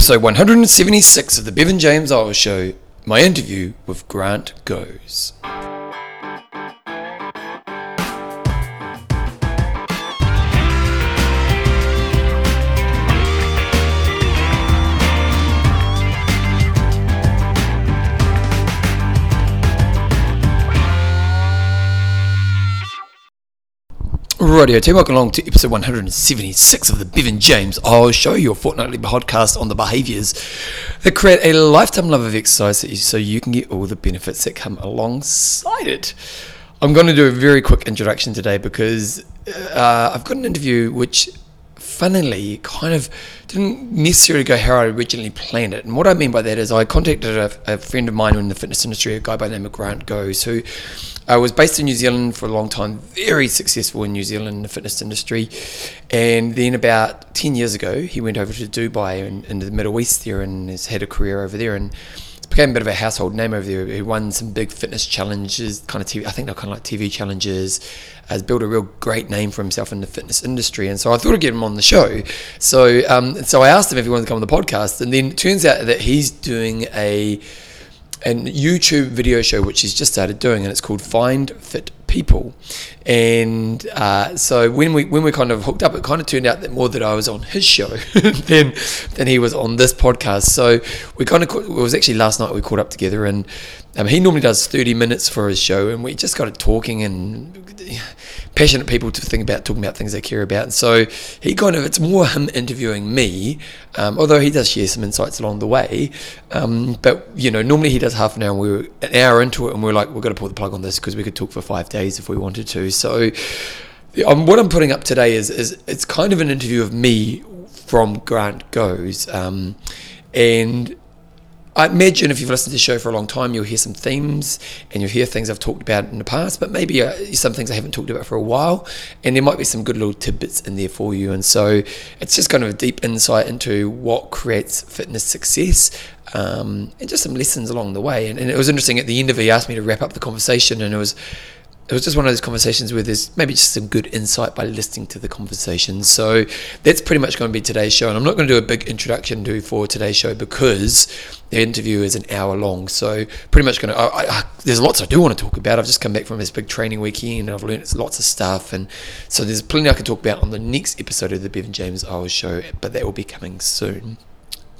episode 176 of the Bevan James Eyles Show, my interview with Grant Goes. Radio team, welcome along to episode 176 of the Bevan James Eyles Show, you your fortnightly podcast on the behaviours that create a lifetime love of exercise so you can get all the benefits that come alongside it. I'm going to do a very quick introduction today because uh, I've got an interview which, funnily, kind of didn't necessarily go how I originally planned it. And what I mean by that is I contacted a, a friend of mine in the fitness industry, a guy by the name of Grant Goes, who I was based in New Zealand for a long time, very successful in New Zealand in the fitness industry. And then about 10 years ago, he went over to Dubai and in the Middle East there and has had a career over there. And became a bit of a household name over there. He won some big fitness challenges, kind of TV, I think they're kind of like TV challenges, has built a real great name for himself in the fitness industry. And so I thought I'd get him on the show. So, um, so I asked him if he wanted to come on the podcast. And then it turns out that he's doing a, a YouTube video show which he's just started doing, and it's called Find Fit People. And uh, so when we when we kind of hooked up, it kind of turned out that more that I was on his show than than he was on this podcast. So we kind of it was actually last night we caught up together, and um, he normally does thirty minutes for his show, and we just got it talking and passionate people to think about talking about things they care about. And so he kind of it's more him interviewing me, um, although he does share some insights along the way. Um, but you know, normally he does half an hour. And we were an hour into it, and we are like, we're going to pull the plug on this because we could talk for five days if we wanted to. So um, what I'm putting up today is is it's kind of an interview of me from Grant Goes, um, and I imagine if you've listened to the show for a long time, you'll hear some themes and you'll hear things I've talked about in the past, but maybe uh, some things I haven't talked about for a while. And there might be some good little tidbits in there for you. And so it's just kind of a deep insight into what creates fitness success um, and just some lessons along the way. And, and it was interesting at the end of it, he asked me to wrap up the conversation, and it was it was just one of those conversations where there's maybe just some good insight by listening to the conversation. So that's pretty much going to be today's show. And I'm not going to do a big introduction to for today's show because the interview is an hour long. So pretty much going to, I, I, there's lots I do want to talk about. I've just come back from this big training weekend and I've learned lots of stuff. And so there's plenty I can talk about on the next episode of the Bevan James Eyles show, but that will be coming soon.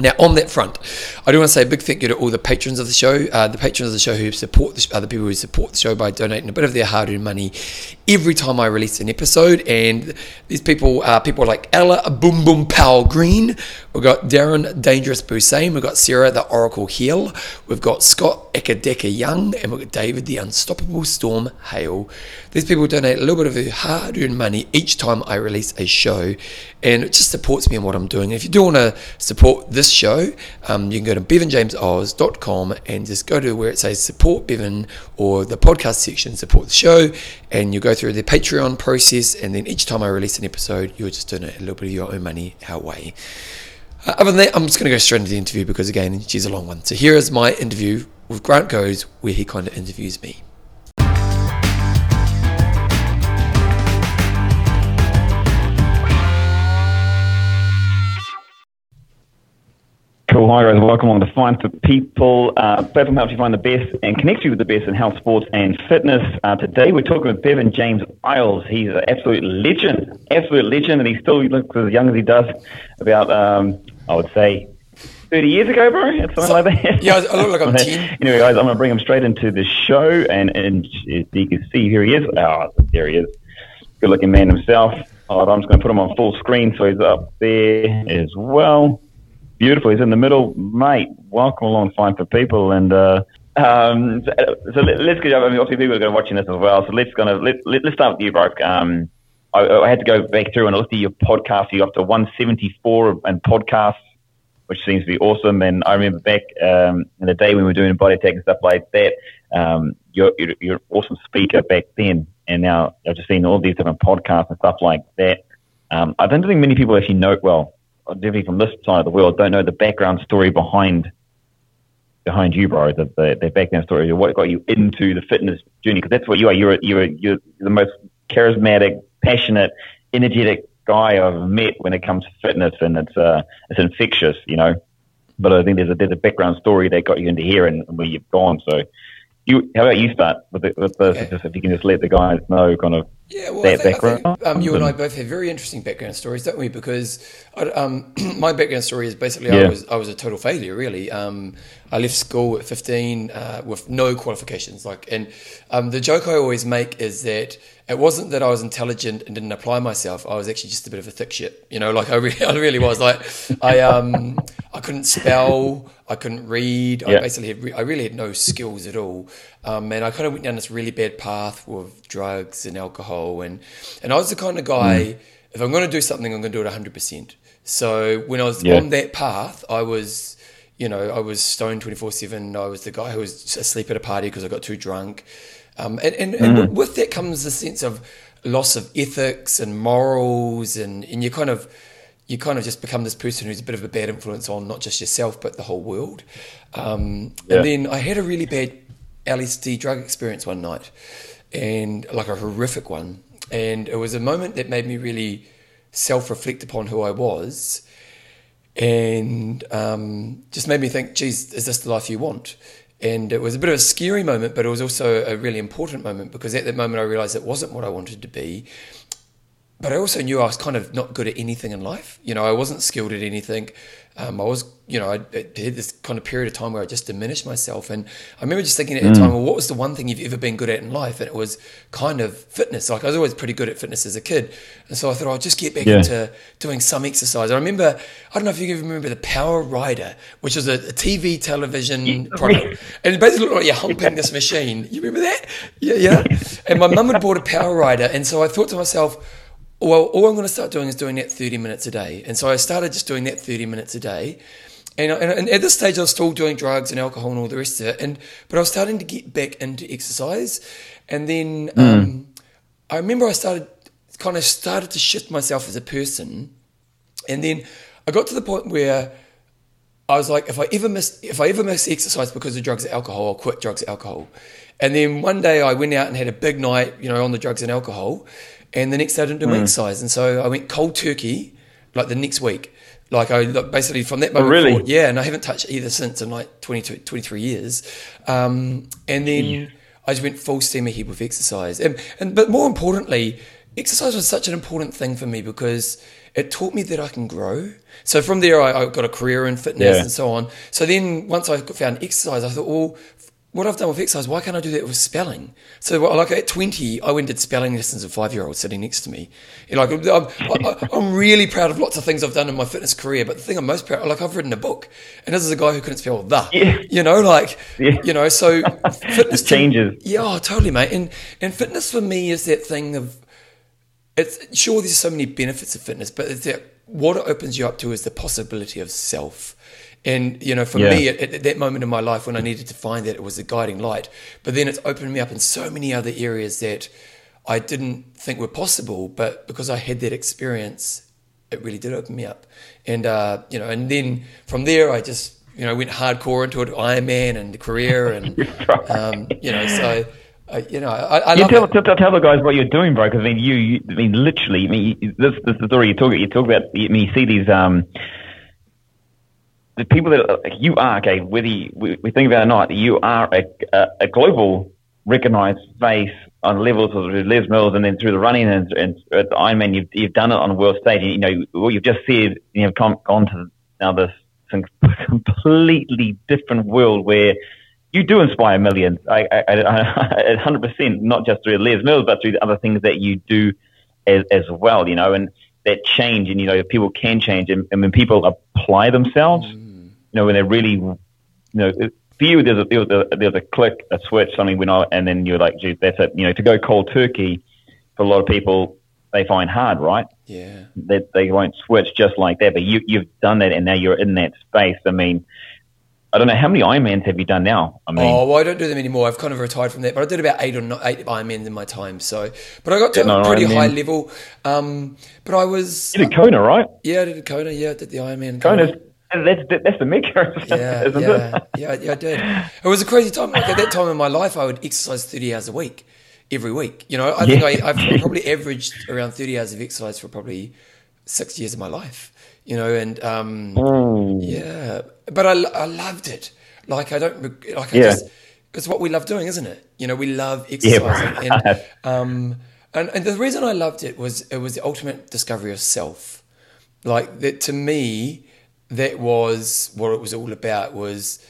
Now, on that front, I do want to say a big thank you to all the patrons of the show, uh, the patrons of the show who support the, other people who support the show by donating a bit of their hard-earned money every time I release an episode. And these people are people like Ella Boom Boom Powell Green, we've got Darren Dangerous Busain, we've got Sarah the Oracle Hill, we've got Scott Ekadeka Young, and we've got David the Unstoppable Storm Hale. These people donate a little bit of their hard-earned money each time I release a show, and it just supports me in what I'm doing. If you do want to support this show, um, you can go to bevanjamesoz.com and just go to where it says support Bevan or the podcast section, support the show, and you go through the Patreon process. And then each time I release an episode, you'll just donate a little bit of your own money our way. Uh, other than that, I'm just going to go straight into the interview because, again, she's a long one. So here is my interview with Grant Goes, where he kind of interviews me. Cool. Hi, guys. Welcome on to Find Fit People. Uh, platform helps you find the best and connects you with the best in health, sports, and fitness. Uh, today, we're talking with Bevan James Eyles. He's an absolute legend, absolute legend, and he still looks as young as he does. About, um, I would say, 30 years ago, bro. It's something like that. Yeah, I look like I'm 10. anyway, guys, I'm going to bring him straight into the show. And, and as you can see, here he is. Oh, there he is. Good looking man himself. Oh, I'm just going to put him on full screen so he's up there as well. Beautiful. He's in the middle, mate. Welcome along, Find Fit People, and uh, um, so, so let, us get. I mean, obviously, people are going to watching this as well. So let's kind of let, let us start with you, bro. Um, I, I, had to go back through and look at your podcast. You're up to 174 and podcasts, which seems to be awesome. And I remember back um, in the day when we were doing body attack and stuff like that. Um, you're, you're, you're an awesome speaker back then, and now I've just seen all these different podcasts and stuff like that. Um, I don't think many people actually know well definitely from this side of the world, don't know the background story behind behind you, bro. The, the, the background story, what got you into the fitness journey? Because that's what you are. You're you're you're the most charismatic, passionate, energetic guy I've met when it comes to fitness, and it's uh it's infectious, you know. but I think there's a there's a background story that got you into here and, where you've gone. So, you how about you start with the, with the Okay. just if you can just let the guys know kind of Yeah, well, I think, I think um, you and I both have very interesting background stories, don't we? Because I, um, my background story is basically I was I was a total failure, really. Um, I left school at 15 uh, with no qualifications. Like, and um, the joke I always make is that it wasn't that I was intelligent and didn't apply myself. I was actually just a bit of a thick shit, you know. Like I really, I really was. Like I um, I couldn't spell, I couldn't read. I basically had re- I really had no skills at all, um, and I kind of went down this really bad path with drugs and alcohol, and and I was the kind of guy. If I'm going to do something, I'm going to do it 100. percent So when I was Yeah. on that path, I was, you know, I was stoned 24 seven. I was the guy who was asleep at a party because I got too drunk, um, and and, and with that comes the sense of loss of ethics and morals, and and you kind of you kind of just become this person who's a bit of a bad influence on not just yourself but the whole world. Um, Yeah. And then I had a really bad LSD drug experience one night, and like a horrific one. And it was a moment that made me really self-reflect upon who I was, and um, just made me think, "Geez, is this the life you want?" And it was a bit of a scary moment, but it was also a really important moment because at that moment I realized it wasn't what I wanted to be but I also knew I was kind of not good at anything in life. You know, I wasn't skilled at anything. Um, I was, you know, I, I had this kind of period of time where I just diminished myself. And I remember just thinking at the time, well, what was the one thing you've ever been good at in life? And it was kind of fitness. Like I was always pretty good at fitness as a kid. And so I thought I'll just get back Yeah. into doing some exercise. I remember, I don't know if you can remember the Power Rider, which was a, a TV television product. And it basically looked like you're humping this machine. You remember that? Yeah, yeah. And my mum had bought a Power Rider. And so I thought to myself, well, all I'm going to start doing is doing that 30 minutes a day. And so I started just doing that 30 minutes a day. And, and, and at this stage, I was still doing drugs and alcohol and all the rest of it. And but I was starting to get back into exercise. And then um, I remember I started kind of started to shift myself as a person. And then I got to the point where I was like, if I ever miss, if I ever miss exercise because of drugs or alcohol, I'll quit drugs and alcohol. And then one day I went out and had a big night, you know, on the drugs and alcohol. And the next day I didn't do my exercise. And so I went cold turkey, like the next week. Like I like, basically from that moment really? forward, yeah. And I haven't touched either since in like 22, 23 years. Um, and then I just went full steam ahead with exercise. And, and but more importantly, exercise was such an important thing for me because it taught me that I can grow. So from there, I, I got a career in fitness Yeah. and so on. So then once I found exercise, I thought, well, what I've done with exercise, why can't I do that with spelling? So like at 20, I went and did spelling lessons with five year olds sitting next to me. You know, like I'm, I, I'm really proud of lots of things I've done in my fitness career, but the thing I'm most proud, of, like I've written a book, and this is a guy who couldn't spell the. Yeah. You know, like Yeah. you know, so fitness It changes. yeah, oh, totally, mate. And and fitness for me is that thing of it's sure there's so many benefits of fitness, but it's that what it opens you up to is the possibility of self. And you know, for Yeah. me, at, at that moment in my life when I needed to find that, it was a guiding light. But then it's opened me up in so many other areas that I didn't think were possible. But because I had that experience, it really did open me up. And uh, you know, and then from there, I just you know went hardcore into it, Ironman and the career, and um, you know, so uh, you know, I, I tell, tell, tell the guys what you're doing, bro. Because I mean, you, you, I mean, literally, I mean, you- this, this is the story you talk. You talk about. I mean, you see these, um, the people that are- you are. Okay, whether you, we, we think about it or not, you are a, a, a global recognized face on levels of Les Mills, and then through the running and, and at the Ironman, you've, you've done it on the world stage. And, you know, what you've just said, you know, gone, to now this completely different world where you do inspire millions. I, I, I, 100%, not just through Les Mills, but through the other things that you do as, as well, you know, and that change and, you know, people can change. And, and when people apply themselves, you know, when they're really, you know, for you, there's a, there's a, there's a click, a switch, something went on, and then you're like, geez, that's it. You know, to go cold turkey, for a lot of people, they find hard, right? Yeah. That they won't switch just like that. But you, you've done that, and now you're in that space. I mean, I don't know how many Ironmans have you done now. I mean, Oh well, I don't do them anymore. I've kind of retired from that, but I did about eight or not, eight Ironmans in my time. So, but I got to a pretty Ironman. high level. Um, but I was you did Kona, right? yeah, I did Kona. Yeah, I did the Ironman. Kona's that's that's the mecca, Yeah, isn't yeah, it? yeah, yeah, I did. It was a crazy time. Like at that time in my life, I would exercise thirty hours a week, every week. You know, I think Yeah. I, I've probably averaged around thirty hours of exercise for probably six years of my life. you know, and um, Ooh. yeah, but I, I loved it. Like I don't like I Yeah. just it's what we love doing, isn't it? You know, we love exercising, right. and um, and and the reason I loved it was it was the ultimate discovery of self. Like that to me, that was what it was all about. Was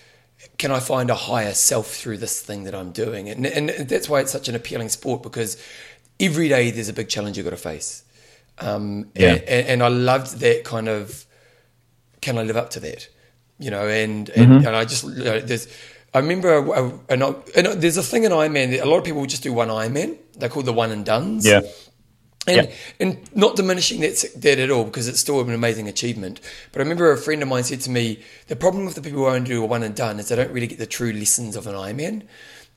can I find a higher self through this thing that I'm doing? And and that's why it's such an appealing sport because every day there's a big challenge you've got to face. Um, Yeah. and, and I loved that kind of can I live up to that? You know, and and, and I just you know, there's. I remember, and, I, and there's a thing in Ironman. that A lot of people just do one Ironman. They're called the one and duns. Yeah. And, Yeah. and not diminishing that, that at all because it's still an amazing achievement. But I remember a friend of mine said to me, the problem with the people who only do a one and done is they don't really get the true lessons of an Ironman.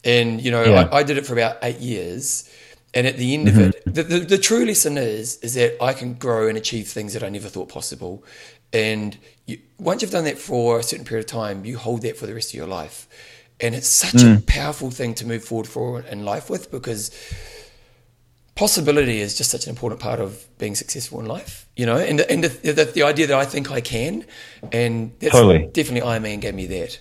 And, you know, Yeah. I, I did it for about eight years. And at the end of mm-hmm. it, the, the, the true lesson is, is that I can grow and achieve things that I never thought possible. And you, once you've done that for a certain period of time, you hold that for the rest of your life. And it's such a mm. powerful thing to move forward for in life with because possibility is just such an important part of being successful in life, you know, and and the, the, the idea that I think I can, and that's Totally. definitely Iron Man gave me that.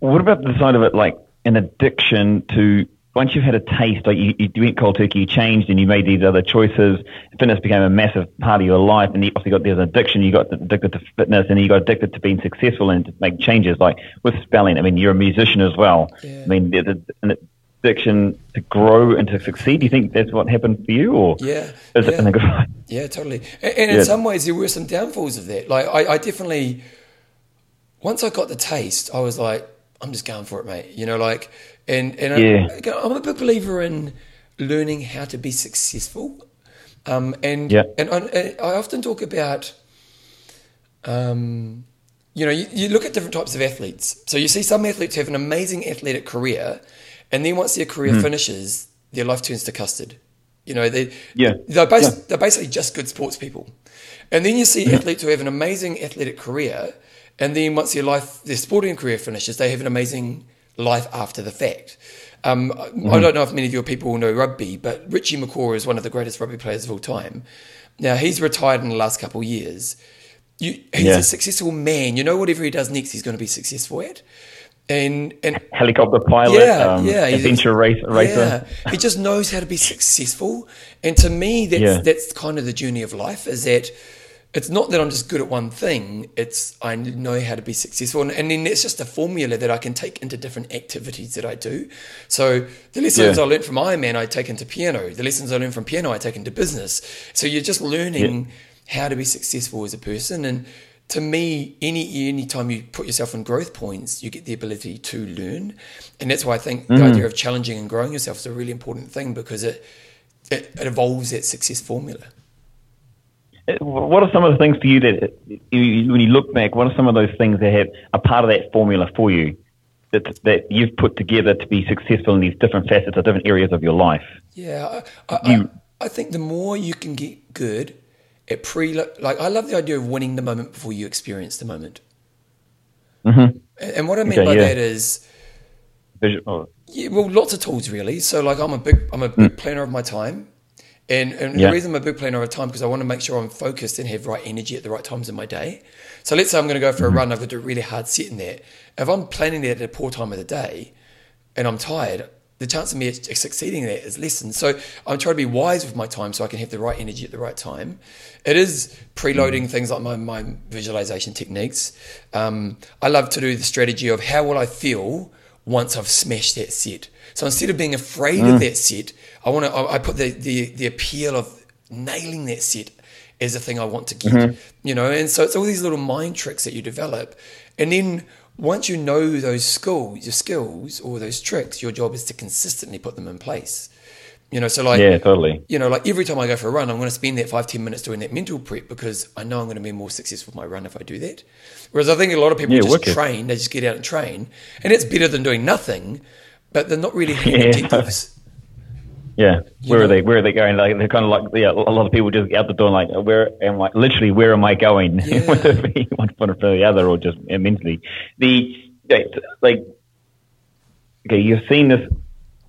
What about the side of it, like an addiction to once you've had a taste, like you, you went cold turkey, you changed and you made these other choices. Fitness became a massive part of your life, and you obviously got there's an addiction. You got addicted to fitness, and you got addicted to being successful and to make changes. Like with spelling, I mean, you're a musician as well. Yeah. I mean, there's a- an addiction to grow and to succeed. Do you think that's what happened for you, or Yeah, is it yeah. in a good way? Yeah, totally. And, and in some ways, there were some downfalls of that. Like I, I definitely, once I got the taste, I was like, I'm just going for it, mate. You know, like, and and Yeah. I, I'm a big believer in learning how to be successful. Um, and Yeah. and, I, I often talk about, um, you know, you, you look at different types of athletes. So you see some athletes have an amazing athletic career, and then once their career Hmm. finishes, their life turns to custard. You know, they Yeah. they're, bas- Yeah. they're basically just good sports people. And then you see athletes who have an amazing athletic career, and then once their life, their sporting career finishes, they have an amazing life after the fact. Um, I don't know if many of your people know rugby, but Richie McCaw is one of the greatest rugby players of all time. Now he's retired in the last couple of years. You, he's Yeah. a successful man. You know, whatever he does next, he's going to be successful at. And and Helicopter pilot, yeah, um, yeah, adventure race, racer. yeah, he just knows how to be successful, and to me, that's Yeah. that's kind of the journey of life. Is that it's not that I'm just good at one thing; it's I know how to be successful, and, and then it's just a formula that I can take into different activities that I do. So the lessons Yeah. I learned from Ironman, I take into piano. The lessons I learned from piano, I take into business. So you're just learning how to be successful as a person, and to me, any any time you put yourself in growth points, you get the ability to learn, and that's why I think the idea of challenging and growing yourself is a really important thing because it it, it evolves that success formula. Uh, What are some of the things for you that, when you look back, what are some of those things that have a part of that formula for you that that you've put together to be successful in these different facets or different areas of your life? Yeah, I, I, You- I, I think the more you can get good at pre, like I love the idea of winning the moment before you experience the moment. Mm-hmm. And, what I mean Okay, by yeah. that is, Visual, oh, Yeah, well, lots of tools really. So like I'm a big I'm a big planner of my time. And, and Yeah. the reason I'm a big planner of time because I want to make sure I'm focused and have right energy at the right times in my day. So let's say I'm going to go for a run. I've got to do a really hard set in that. If I'm planning that at a poor time of the day, and I'm tired, the chance of me succeeding there is lessened. So I'm trying to be wise with my time so I can have the right energy at the right time. It is preloading mm. things like my, my visualization techniques. Um, I love to do the strategy of how will I feel once I've smashed that set. So instead of being afraid of mm. that set, I want to. I I put the, the the appeal of nailing that set as a thing I want to get. Mm-hmm. You know, and so it's all these little mind tricks that you develop, and then once you know those skills, your skills or those tricks, your job is to consistently put them in place. You know, so like yeah, totally. you know, like every time I go for a run, I'm going to spend that five, 10 minutes doing that mental prep because I know I'm going to be more successful with my run if I do that. Whereas I think a lot of people Yeah, just wicked. train, they just get out and train. And it's better than doing nothing, but they're not really hitting Yeah. objectives. Yeah, where know- are they? Where are they going? Like they're kind of like yeah, a lot of people just out the door like where am I? Literally, where am I going? Yeah. Whether it be one foot or the other, or just mentally. The like, okay, you've seen this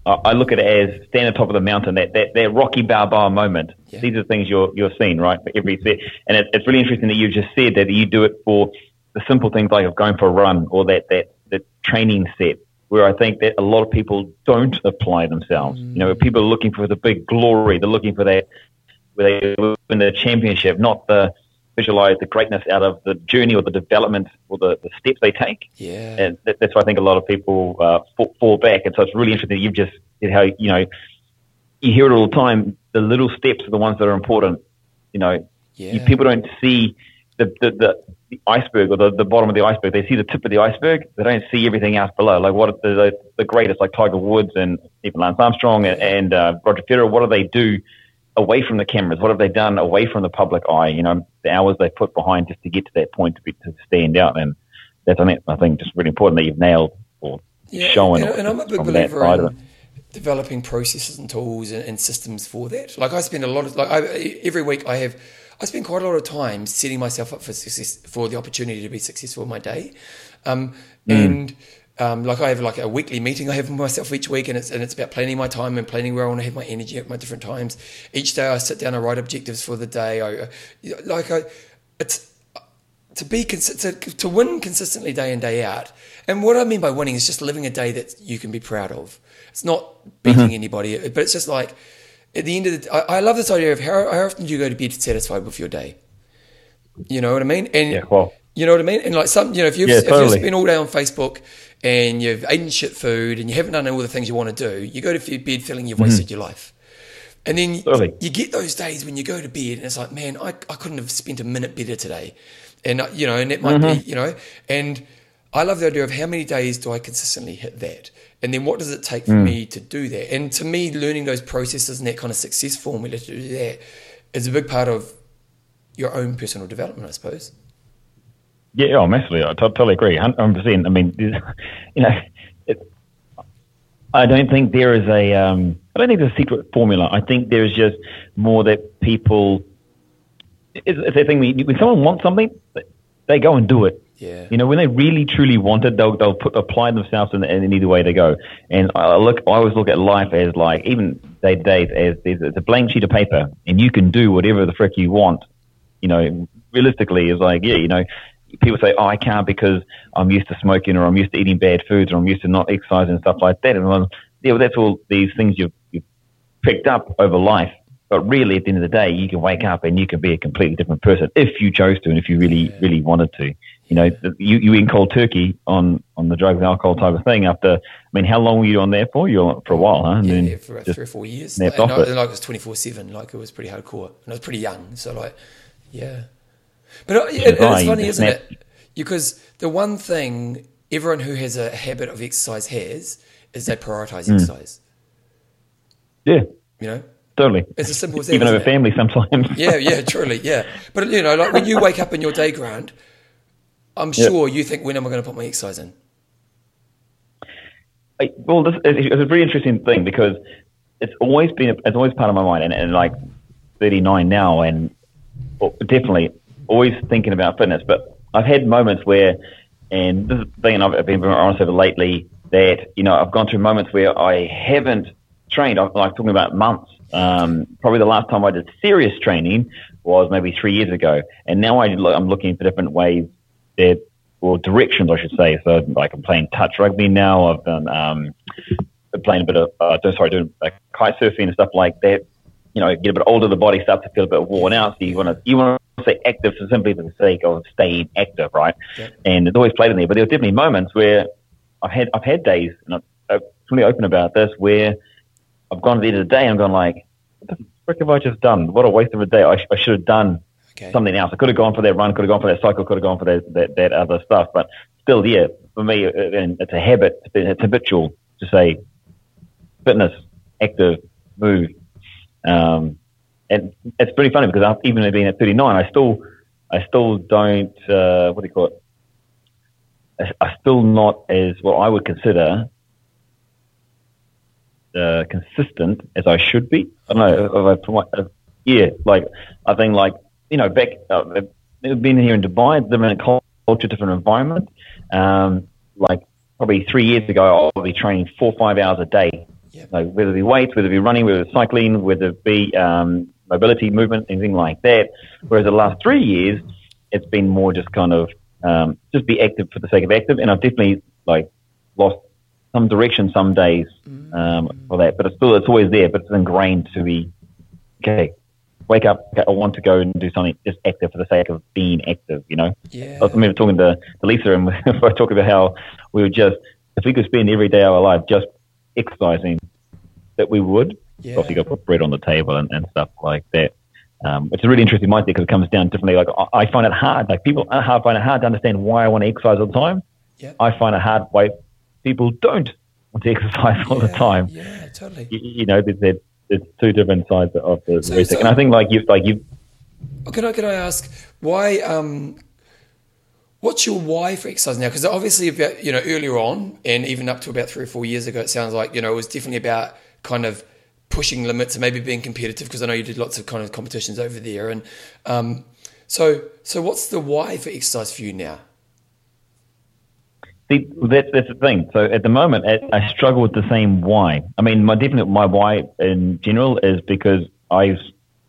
I, I look at it as stand on top of the mountain, that, that, that Rocky Balboa moment. Yeah. These are things you're, you're seeing, right, for every set. And it, it's really interesting that you just said that you do it for the simple things like going for a run or that, that, that training set where I think that a lot of people don't apply themselves. You know, people are looking for the big glory. They're looking for that, where they win the championship, not the visualize the greatness out of the journey or the development or the, the steps they take. Yeah. And that, that's why I think a lot of people uh, fall, fall back. And so it's really interesting that you've just said how, you know, you hear it all the time. The little steps are the ones that are important. You know, Yeah. you, people don't see the, the, the, the iceberg or the, the bottom of the iceberg. They see the tip of the iceberg. They don't see everything else below. Like what are the, the, the greatest, like Tiger Woods and even Lance Armstrong and, and uh, Roger Federer, what do they do away from the cameras? What have they done away from the public eye? You know, the hours they put behind just to get to that point to be to stand out. And that's I, mean, I think just really important that you've nailed or shown. And, and I'm a big believer in developing processes and tools and, and systems for that. Like I spend a lot of like I, every week I have I spend quite a lot of time setting myself up for success for the opportunity to be successful in my day, um, and. Um, like I have like a weekly meeting I have with myself each week, and it's and it's about planning my time and planning where I want to have my energy at my different times. Each day I sit down and write objectives for the day. I like I, it's to be to, to win consistently day in day out. And what I mean by winning is just living a day that you can be proud of. It's not beating anybody, but it's just like at the end of the. I, I love this idea of how, how often do you go to bed satisfied with your day. You know what I mean? And Yeah, well- you know what I mean? And like some, you know, if you've, Yeah, if you've spent all day on Facebook and you've eaten shit food and you haven't done all the things you want to do, you go to bed feeling you've wasted your life. And then Mm-hmm. Totally. you get those days when you go to bed and it's like, man, I, I couldn't have spent a minute better today. And, uh, you know, and it might Mm-hmm. be, you know, and I love the idea of how many days do I consistently hit that? And then what does it take for Mm. me to do that? And to me, learning those processes and that kind of success formula to do that is a big part of your own personal development, I suppose. Yeah, oh, massively. I totally agree. 100%. I mean, you know, it, I don't think there is a, um, I don't think there's a secret formula. I think there's just more that people, it's, it's a thing when, when someone wants something, they go and do it. Yeah. You know, when they really truly want it, they'll they'll put apply themselves in, in either way they go. And I look, I always look at life as like even day to day as it's a blank sheet of paper, and you can do whatever the frick you want. You know, realistically, it's like yeah, you know, people say, oh, I can't because I'm used to smoking or I'm used to eating bad foods or I'm used to not exercising and stuff like that. And well, yeah, well, that's all these things you've, you've picked up over life. But really, at the end of the day, you can wake up and you can be a completely different person if you chose to and if you really, really wanted to. You know, you, you eat cold turkey on, on the drugs and alcohol type of thing after, I mean, how long were you on there for? You were for a while, huh? And Yeah, yeah, for three or four years. snapped and I, it. like it was twenty four seven. Like it was pretty hardcore, and I was pretty young. So like, yeah. But uh, it, it's funny, isn't snap- it? Because the one thing everyone who has a habit of exercise has is they prioritize Hmm. exercise. Yeah, You know, totally. it's as simple as that. Even over family sometimes. Yeah, yeah, truly, yeah. But you know, like when you wake up in your day, Grant, I'm Yeah. sure you think, when am I going to put my exercise in? I- well, this it's it's a very interesting thing because it's always been it's always part of my mind, and, and like 39 now, and well, definitely always thinking about fitness. But I've had moments where, and this is the thing, I've I've been very honest over lately that you know I've gone through moments where I haven't trained. I'm like talking about months. Um, probably the last time I did serious training was maybe three years ago, and now I look, I'm looking for different ways that or directions, I should say. So, like, I'm playing touch rugby now. I've been um, playing a bit of, uh, sorry, doing like, kite surfing and stuff like that. You know, get a bit older, the body starts to feel a bit worn out. So you want to you want to say active for simply for the sake of staying active, right? Yeah. And it's always played in there. But there were definitely moments where I've had I've had days, and I'm, I'm really open about this, where I've gone to the end of the day and I'm going like, what the frick have I just done? What a waste of a day! I, sh- I should have done Okay. something else. I could have gone for that run, could have gone for that cycle, could have gone for that, that, that other stuff. But still, yeah, for me, uh, it's a habit, it's habitual to say fitness, active, move. Um, and it's pretty funny because I've, even being at 39, I still, I still don't, uh, what do you call it? I, I'm still not as what I would consider uh, consistent as I should be. I don't know. If I, my- uh, yeah, like I think like you know back uh, been here in Dubai, different culture, different environment. Um, like probably three years ago, I'll be training four or five hours a day Yep. Like whether it be weights, whether it be running, whether it's cycling, whether it be um, mobility, movement, anything like that. Whereas the last three years, it's been more just kind of um, just be active for the sake of active. And I've definitely like lost some direction some days um, for that, but it's still it's always there. But it's ingrained to be okay. Wake up! okay, I want to go and do something just active for the sake of being active. You know. Yeah. I remember talking to, to Lisa and we were talking about how we would just if we could spend every day of our life just exercising, that we would. Yeah. Obviously, got to put bread on the table and, and stuff like that. Um, it's a really interesting mindset because it comes down differently. Like I, I find it hard. Like people I find it hard to understand why I want to exercise all the time. Yeah. I find it hard why people don't want to exercise all the time. Yeah, totally. You, you know, there's, there's, there's two different sides of the So- research, so- and I think like you, like you, Can I can I ask why? Um, what's your why for exercise now? Because obviously, about you know earlier on, and even up to about three or four years ago, it sounds like you know it was definitely about kind of pushing limits and maybe being competitive. Because I know you did lots of kind of competitions over there, and um, so so what's the why for exercise for you now? See, that's that's the thing. So at the moment, I, struggle with the same why. I mean, my definite my why in general is because I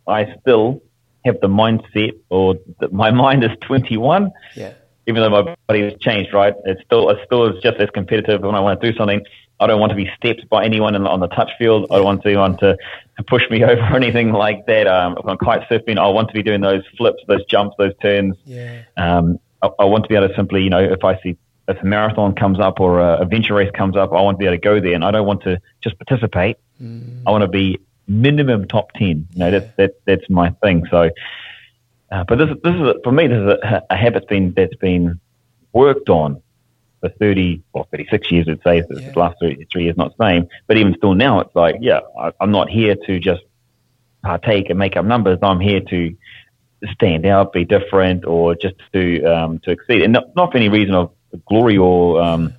I still have the mindset, or the, my mind is 21, Yeah, even though my body has changed. Right, it's still it still is just as competitive. When I want to do something, I don't want to be stepped by anyone in, on the touch field. I don't want anyone to, to push me over or anything like that. Um, if I'm kite surfing, I want to be doing those flips, those jumps, those turns. yeah, Um, I, I want to be able to simply, you know, if I see if a marathon comes up or a, adventure race comes up, I want to be able to go there, and I don't want to just participate. I want to be minimum top ten. You know, that's that, that's my thing. So, uh, but this is this is a, for me. This is a, a habit been that's been worked on for thirty or thirty six years. I'd say the Yeah. last three, three years not the same, but even still now, it's like, yeah, I, I'm not here to just partake and make up numbers. I'm here to stand out, be different, or just to um, to exceed, and not, not for any reason of glory or um,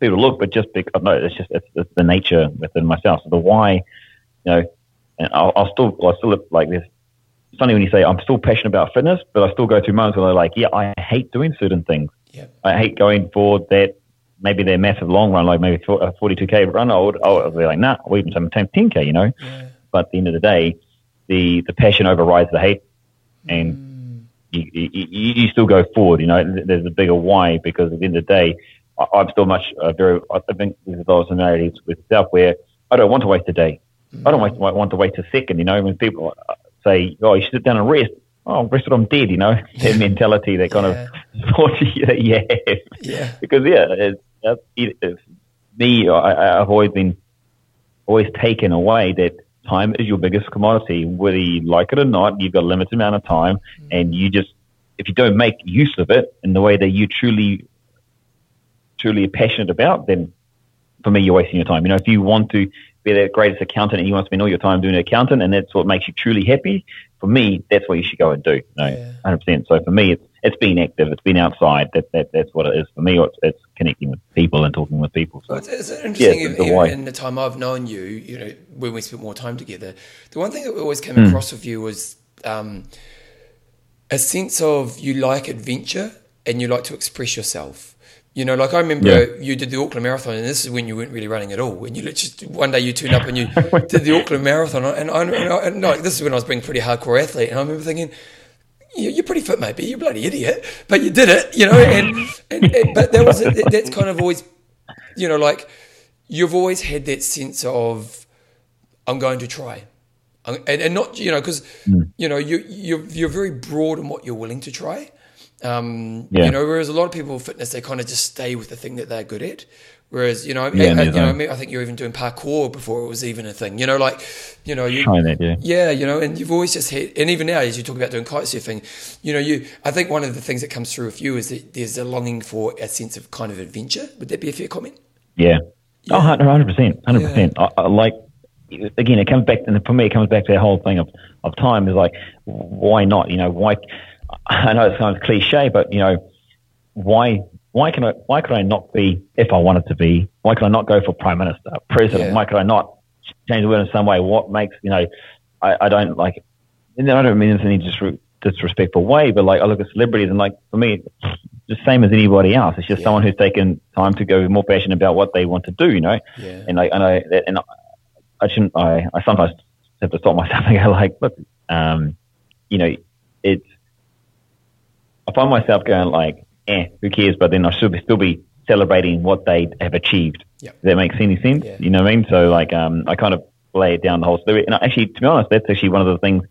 people look, but just because no, it's just it's, it's the nature within myself. So the why, you know, and I'll, I'll still I still look like this. It's funny when you say I'm still passionate about fitness, but I still go through moments where I'm like, yeah, I hate doing certain things. yeah, I hate going for that. Maybe their massive long run, like maybe a 42k run. I would, I would be like, nah, or even some 10k, you know. yeah. But at the end of the day, the the passion overrides the hate, and you, you, you you still go forward. You know, there's a bigger why because at the end of the day, I- I'm still much uh, very. I think there's a lot of similarities with self where I don't want to waste a day. I don't waste, want to wait a second. You know, when people uh, say, "Oh, you should sit down and rest," oh, rest it, I'm dead. You know, that mentality, that kind Yeah. of thought that you have. Yeah. Because yeah, it's, it's, it's me. I, I've always been always taken away that time is your biggest commodity. Whether you like it or not, you've got a limited amount of time, mm. and you just if you don't make use of it in the way that you truly truly are passionate about, then for me, you're wasting your time. You know, if you want to be the greatest accountant and you want to spend all your time doing an accountant, and that's what makes you truly happy, for me, that's what you should go and do. No, Yeah. hundred percent. So for me, it's it's being active, it's been outside. That that that's what it is for me. It's, it's connecting with people and talking with people. So Well, it's, it's interesting, Yeah, even, the even in the time I've known you, you know, when we spent more time together, the one thing that always came Hmm. across with you was um, a sense of you like adventure and you like to express yourself. You know, like I remember Yeah. you did the Auckland Marathon, and this is when you weren't really running at all. And you literally one day you turned up and you did the Auckland Marathon, and I, and I and like this is when I was being a pretty hardcore athlete, and I remember thinking, you're pretty fit, mate, but you're a bloody idiot. But you did it, you know. And, and, and but that was that's kind of always, you know, like you've always had that sense of I'm going to try, and, and not you know because you know you you're you're very broad in what you're willing to try. Um, Yeah. You know, whereas a lot of people with fitness they kind of just stay with the thing that they're good at. Whereas you know, Yeah, I, and you know, I, mean, I think you're even doing parkour before it was even a thing. You know, like you know, you, trying that, yeah. yeah, you know, and you've always just had, and even now, as you talk about doing kite surfing, you know, you, I think one of the things that comes through with you is that there's a longing for a sense of kind of adventure. Would that be a fair comment? Yeah. Yeah. Oh, 100%. 100%. I, I like, again, it comes back, and for me, it comes back to the whole thing of, of time is like, why not? You know, why, I know it sounds cliche, but, you know, why, why can I, why could I not be, if I wanted to be, why could I not go for prime minister, president? Yeah. Why could I not change the world in some way? What makes, you know, I, I don't like, and I don't mean this in any disre- disrespectful way, but like, I look at celebrities and like, for me, it's the same as anybody else. It's just Yeah. someone who's taken time to go more passionate about what they want to do, you know? Yeah. and I and I and I shouldn't. I, I sometimes have to stop myself and go like, look, um, you know, it's. I find myself going like, eh, who cares? But then I should be, still be celebrating what they have achieved. Yep. Does that makes any sense? Yeah. You know what I mean? So like, um, I kind of lay it down the whole story. And actually, to be honest, that's actually one of the things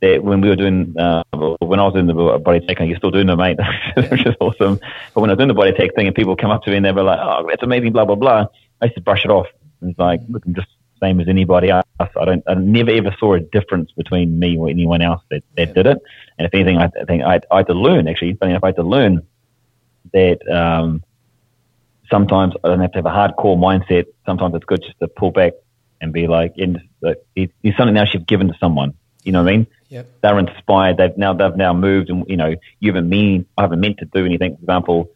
that when we were doing, uh, when I was doing the body attack, and you're still doing it, mate, which is awesome. But when I was doing the body attack thing and people come up to me and they were like, oh, that's amazing, blah, blah, blah, I used to brush it off. It's like, look, I'm just the same as anybody else. I don't, I never ever saw a difference between me or anyone else that, that Yeah. did it. And if anything, I think I, I had to learn, actually, funny enough, I had to learn that, um, sometimes I don't have to have a hardcore mindset. Sometimes it's good just to pull back and be like, and it- it's something else you've given to someone. You know what I mean? Yep. They're inspired. They've now they've now moved, and you know you haven't mean I haven't meant to do anything. For example,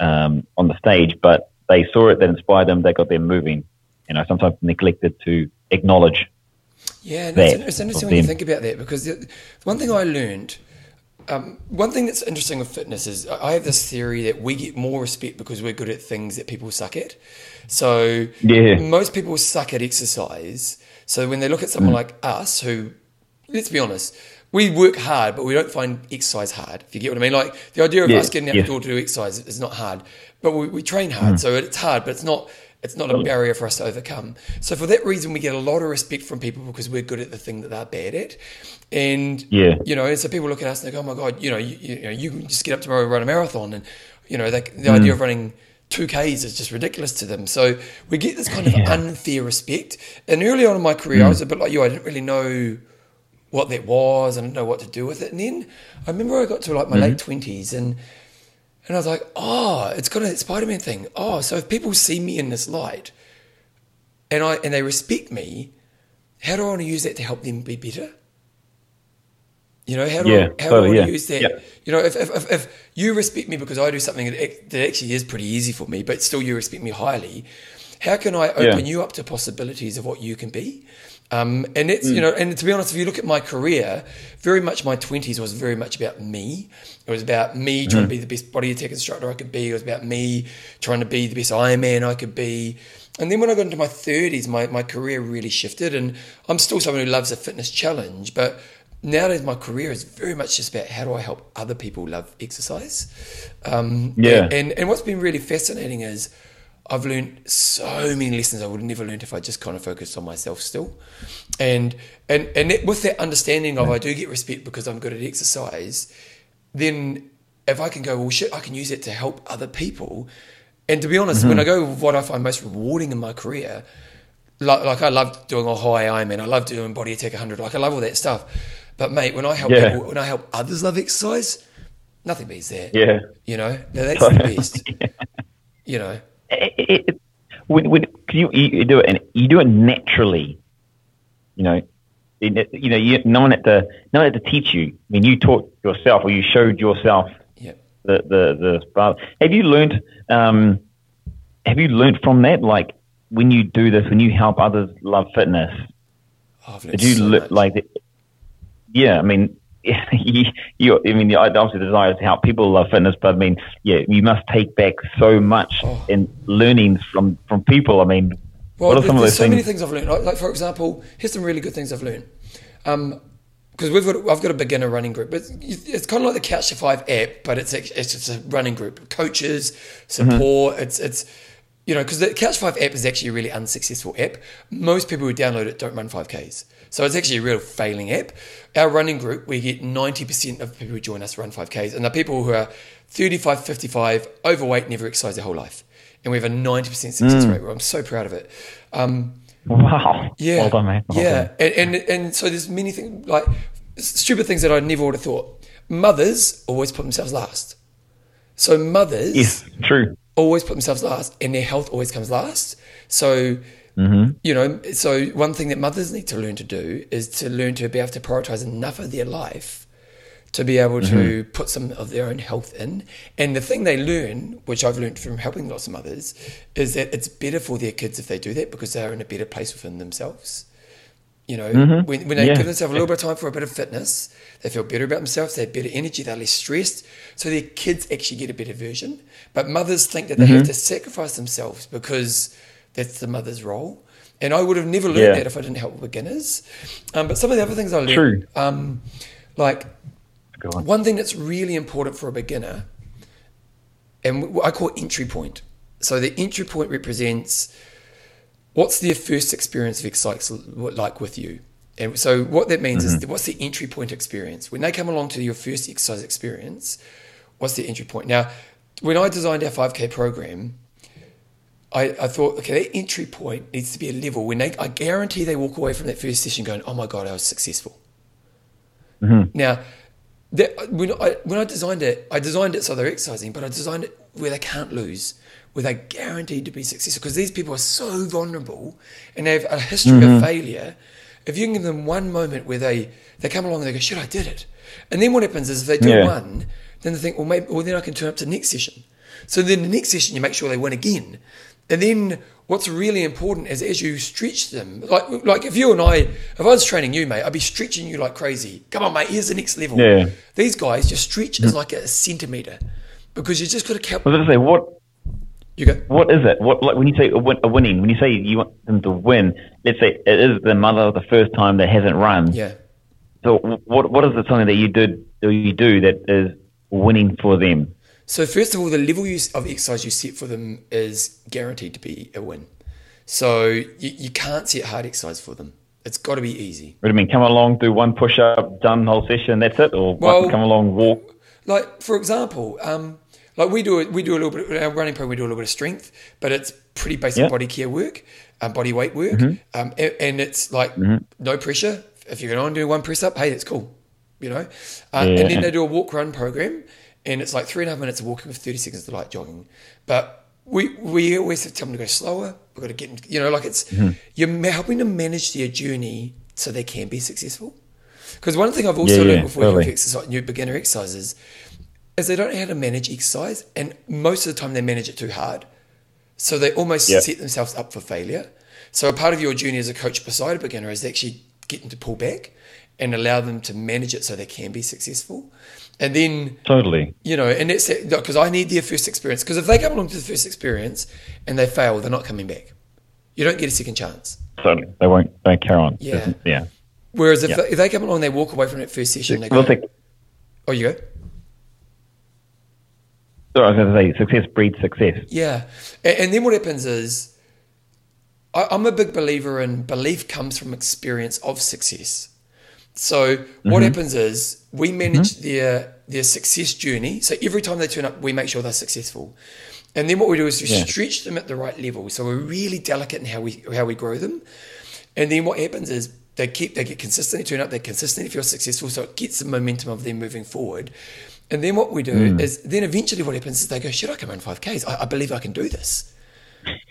um, on the stage, but they saw it that inspired them. They got them moving. You know, sometimes neglected to acknowledge. Yeah, no, it's, it's interesting when you think about that because the, one thing I learned, um, one thing that's interesting with fitness is I have this theory that we get more respect because we're good at things that people suck at. So Yeah. most people suck at exercise. So when they look at Mm. someone like us, who, let's be honest, we work hard, but we don't find exercise hard. If you get what I mean, like the idea of Yeah, us getting out yeah. the door to do exercise is not hard, but we, we train hard, Mm. so it's hard, but it's not. It's not a mm. barrier for us to overcome. So for that reason, we get a lot of respect from people because we're good at the thing that they're bad at, and Yeah. you know, and so people look at us and they go, "Oh my god, you know, you, you know, you can just get up tomorrow and run a marathon," and you know, they, the idea mm. of running two Ks is just ridiculous to them. So we get this kind of unfair respect. And early on in my career, I mm. was a bit like you. I didn't really know what that was. I didn't know what to do with it. And then I remember I got to like my mm-hmm. late twenties and and I was like, oh, it's got a Spider Man thing. Oh, so if people see me in this light and I and they respect me, how do I want to use that to help them be better? You know, how do Yeah, I, how totally, do I want yeah. to use that? Yeah. You know, if, if, if, if you respect me because I do something that, that actually is pretty easy for me, but still you respect me highly, how can I open you up to possibilities of what you can be? Um, and it's, Mm. you know, and to be honest, if you look at my career, very much my 20s was very much about me. It was about me trying to be the best body attack instructor I could be. It was about me trying to be the best Ironman I could be. And then when I got into my 30s, my, my career really shifted. And I'm still someone who loves a fitness challenge, but nowadays my career is very much just about how do I help other people love exercise. Um, Yeah. And, and what's been really fascinating is I've learned so many lessons I would have never learned if I just kind of focused on myself still. And and and that, with that understanding of I do get respect because I'm good at exercise, then if I can go, well, shit, I can use it to help other people. And to be honest, when I mm-hmm. go with what I find most rewarding in my career, like, like I love doing a high Ironman, I love doing body attack 100, like I love all that stuff. But mate, when I help Yeah. people, when I help others love exercise, nothing beats that. Yeah. You know, now that's the best. You know, it, it, when, when, you, you do it and you do it naturally, you know, it, you know, you, no one had to, no one had to teach you. I mean, you taught yourself or you showed yourself yeah. the, the, the, have you learned, um, have you learned from that? Like when you do this, when you help others love fitness, Oh, did you so le- like, yeah, I mean, you, you, I mean, obviously the desire is to help people love fitness, but I mean, yeah, you must take back so much Oh. in learnings from, from people. I mean, Well, what are some of those so things? many things I've learned. Like, like, for example, here's some really good things I've learned. Um, because we've got, I've got a beginner running group. It's, it's kind of like the Couch to Five app, but it's it's just a running group, coaches, support. Mm-hmm. It's it's you know because the Couch to Five app is actually a really unsuccessful app. Most people who download it don't run five ks, so it's actually a real failing app. Our running group, we get ninety percent of people who join us run five ks, and they're people who are 35, 55, overweight, never exercised their whole life, and we have a ninety percent success Mm. rate. I'm so proud of it. Um, Wow. yeah. Well done, mate. Well yeah. done. And, and and so there's many things like stupid things that I never would have thought. Mothers always put themselves last. So mothers Yes, true. always put themselves last and their health always comes last. So Mm-hmm. you know, so one thing that mothers need to learn to do is to learn to be able to prioritize enough of their life to be able to Mm-hmm. put some of their own health in. And the thing they learn, which I've learned from helping lots of mothers, is that it's better for their kids if they do that because they're in a better place within themselves. You know, when, when they Mm-hmm. Yeah. give themselves a little bit of time for a bit of fitness, they feel better about themselves, they have better energy, they're less stressed. So their kids actually get a better version. But mothers think that they have Mm-hmm. to sacrifice themselves because that's the mother's role. And I would have never learned Yeah. that if I didn't help beginners. Um, but some of the other things I learned, True. Um, like on. one thing that's really important for a beginner, and what I call entry point. So the entry point represents what's their first experience of exercise like with you. And so what that means is what's the entry point experience when they come along to your first exercise experience. What's the entry point? Now, when I designed our 5K program, I, I thought, okay, their entry point needs to be a level when they, I guarantee they walk away from that first session going, oh my God, I was successful. Mm-hmm. Now, that, when, I, when I designed it, I designed it so they're exercising, but I designed it where they can't lose, where they're guaranteed to be successful. Because these people are so vulnerable and they have a history of mm-hmm. failure. If you can give them one moment where they, they come along and they go, shit, I did it. And then what happens is if they do Yeah. one, then they think, well, maybe, well, then I can turn up to the next session. So then the next session, you make sure they win again. And then what's really important is as you stretch them, like like if you and I, if I was training you, mate, I'd be stretching you like crazy. Come on, mate, here's the next level. Yeah. These guys just stretch is like a centimeter because you just got to count. I was going to say, what You go, what is it? What like when you say a, win, a winning? When you say you want them to win, let's say it is the mother the first time that hasn't run. yeah. So what what is it something that you did or you do that is winning for them? So first of all, the level you, of exercise you set for them is guaranteed to be a win. So you, you can't set hard exercise for them. It's got to be easy. What do you mean? Come along, do one push up, done whole session, that's it, or Well- come along, walk. Like for example, um, like we do we do a little bit our running program. We do a little bit of strength, but it's pretty basic Yeah. body care work, um, body weight work, Mm-hmm. um, and, and it's like no pressure. If you're going to do one press up, hey, that's cool, you know. Uh, Yeah. And then they do a walk run program, and it's like three and a half minutes of walking with thirty seconds of light jogging. But we we always tell them to go slower. We've got to get, them- you know, like it's Mm-hmm. you're helping them manage their journey so they can be successful. Because one thing I've also Yeah, learned yeah, before you totally. exercise, new beginner exercises is they don't know how to manage exercise, and most of the time they manage it too hard. So they almost Yeah. set themselves up for failure. So a part of your journey as a coach beside a beginner is actually get them to pull back and allow them to manage it so they can be successful. And then Totally. you know, and it's because I need their first experience. Because if they come along to the first experience and they fail, they're not coming back. You don't get a second chance. Totally. They won't. They carry on. Yeah. Yeah. Whereas if, Yeah. they, if they come along, and they walk away from that first session. They go, take. oh, you go. Sorry, I was going to say success breeds success. Yeah, and, and then what happens is, I, I'm a big believer in belief comes from experience of success. So what mm-hmm. happens is we mm-hmm. manage their their success journey. So every time they turn up, we make sure they're successful. And then what we do is we Yeah. stretch them at the right level. So we're really delicate in how we how we grow them. And then what happens is they keep they get consistently turn up, they consistently feel successful, so it gets the momentum of them moving forward. And then what we do mm. is then eventually what happens is they go, shit, I can run five Ks. I, I believe I can do this.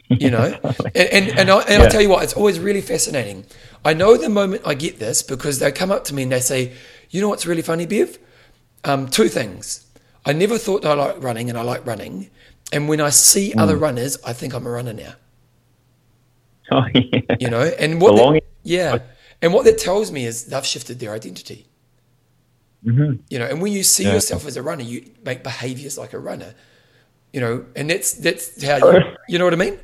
You know? and and, and, I, and Yeah. Tell you what, it's always really fascinating. I know the moment I get this because they come up to me and they say, you know what's really funny, Bev? Um, two things. I never thought I liked running and I like running. And when I see Hmm. other runners, I think I'm a runner now Oh, yeah. you know and what that, yeah and what that tells me is they've shifted their identity Mhm. you know and when you see Yeah. yourself as a runner you make behaviors like a runner you know and that's that's how you, you know what i mean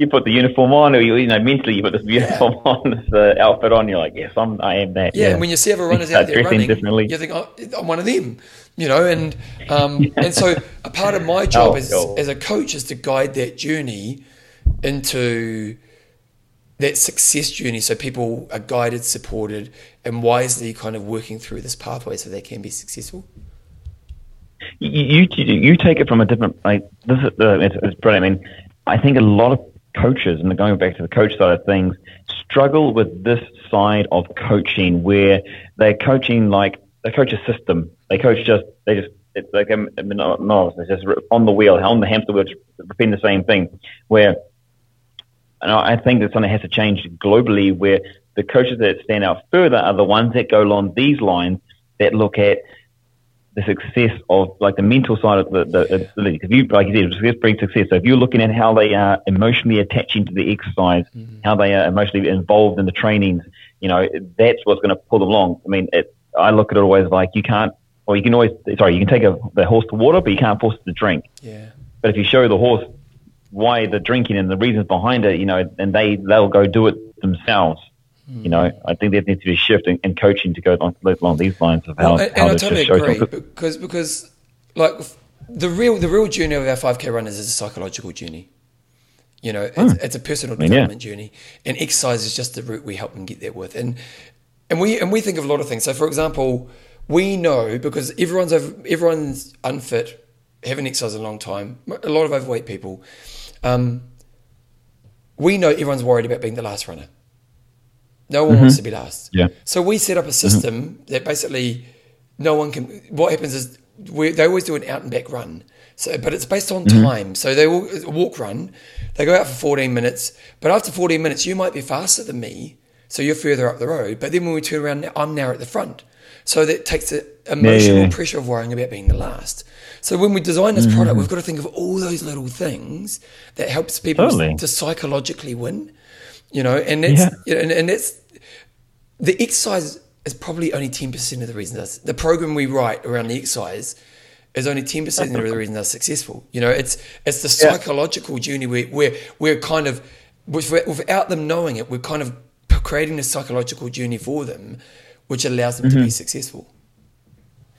You put the uniform on, or you, you know, mentally you put this uniform on, this uh, outfit on. You're like, yes, I'm. I am that. yeah, and when you see other runners out there running differently. you think oh, i'm one of them you know and um, and so a part of my job Oh, as, God. as a coach is to guide that journey into that success journey so people are guided supported and wisely kind of working through this pathway so they can be successful you, you you take it from a different like this is uh, it's, it's brilliant. I mean, I think a lot of coaches, and going back to the coach side of things, struggle with this side of coaching where they're coaching like they coach a system. They coach just they just it's like um, I mean, not, not it's just on the wheel, on the hamster wheel, repeating the same thing. Where and I think that something has to change globally where the coaches that stand out further are the ones that go along these lines that look at the success of like the mental side of the, the ability. Because you, like you said, success brings success. So if you're looking at how they are emotionally attaching to the exercise, mm-hmm. how they are emotionally involved in the trainings, you know, that's what's going to pull them along. I mean, it, I look at it always like you can't, or you can always, sorry, you can take a, the horse to water, but you can't force it to drink. yeah But if you show the horse why the drinking and the reasons behind it, you know, and they they'll go do it themselves. You know, I think there needs to be a shift in, in coaching to go along, along these lines of how. Well, and, how and I totally agree because because like the real the real journey of our five k runners is a psychological journey. You know, it's, mm. it's a personal development yeah. journey, and exercise is just the route we help them get there with. And and we and we think of a lot of things. So, for example, we know because everyone's over, everyone's unfit, haven't exercised in a long time. A lot of overweight people. Um, we know everyone's worried about being the last runner. No one mm-hmm. wants to be last. Yeah. So we set up a system mm-hmm. that basically no one can. What happens is we, they always do an out and back run. So, but it's based on mm-hmm. time. So they will walk run. They go out for 14 minutes. But after 14 minutes, you might be faster than me. So you're further up the road. But then when we turn around, I'm now at the front. So that takes the emotional yeah, yeah. pressure of worrying about being the last. So when we design this mm-hmm. product, we've got to think of all those little things that helps people totally. to psychologically win. You know, and it's yeah. and, and that's the exercise is probably only ten percent of the reason that's the program we write around the exercise is only ten percent of the reason they're successful. You know, it's it's the psychological journey where where we're kind of without them knowing it, we're kind of creating a psychological journey for them, which allows them mm-hmm. to be successful.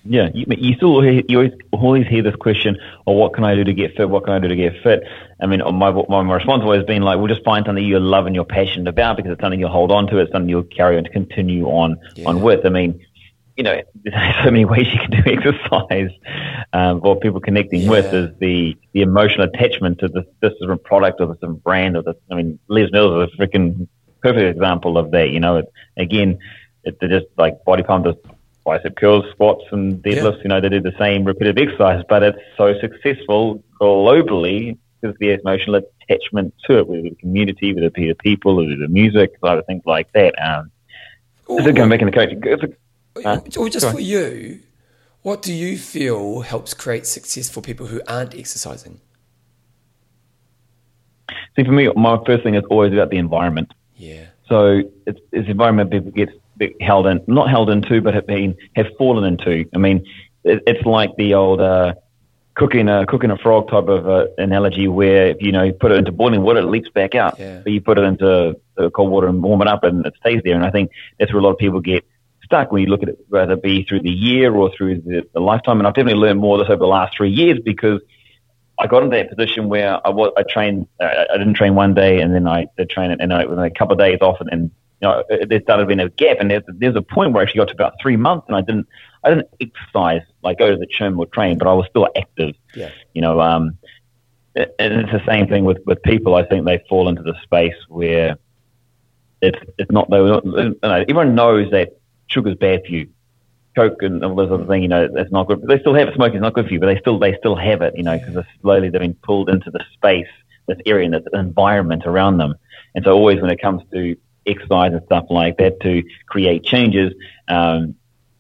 Yeah, you, you still you always, always hear this question, "Or oh, what can I do to get fit? What can I do to get fit?" I mean, my my response always been like, "Well, just find something you love and you're passionate about because it's something you'll hold on to. It's something you'll carry on to continue on yeah. on with." I mean, you know, there's so many ways you can do exercise. Um, what people connecting yeah. with is the the emotional attachment to this this different product or this different brand or this. I mean, Les Mills is a freaking perfect example of that. You know, it, again, it, they're just like body pump, just bicep curls, squats, and deadlifts. Yeah. You know, they do the same repetitive exercise, but it's so successful globally because the emotional attachment to it, with the community, with the people, with the music, a lot of things like that. Um, Ooh, so going back in the coaching, uh, or just for you, what do you feel helps create success for people who aren't exercising? See, for me, my first thing is always about the environment. Yeah. So it's, it's environment people get held in, not held into, but have been have fallen into. I mean, it, it's like the old uh, cooking a cooking a frog type of uh, analogy, where if you know you put it into boiling water, it leaks back out. Yeah. But you put it into cold water and warm it up, and it stays there. And I think that's where a lot of people get stuck when you look at it, whether it be through the year or through the, the lifetime. And I've definitely learned more of this over the last three years because I got into that position where I was, I trained, uh, I didn't train one day and then I did train it and I, within a couple of days off and, and you know, there started being a gap and there's, there's a point where I actually got to about three months and I didn't, I didn't exercise, like go to the gym or train, but I was still active. Yeah. You know, um, and it's the same thing with, with people. I think they fall into the space where it's, it's not, they, you know, everyone knows that sugar's bad for you. Coke and all those other thing, you know, that's not good. But they still have it. Smoking's not good for you, but they still they still have it, you know, because slowly they've been pulled into the space, this area, and this environment around them. And so, always when it comes to exercise and stuff like that, to create changes, um,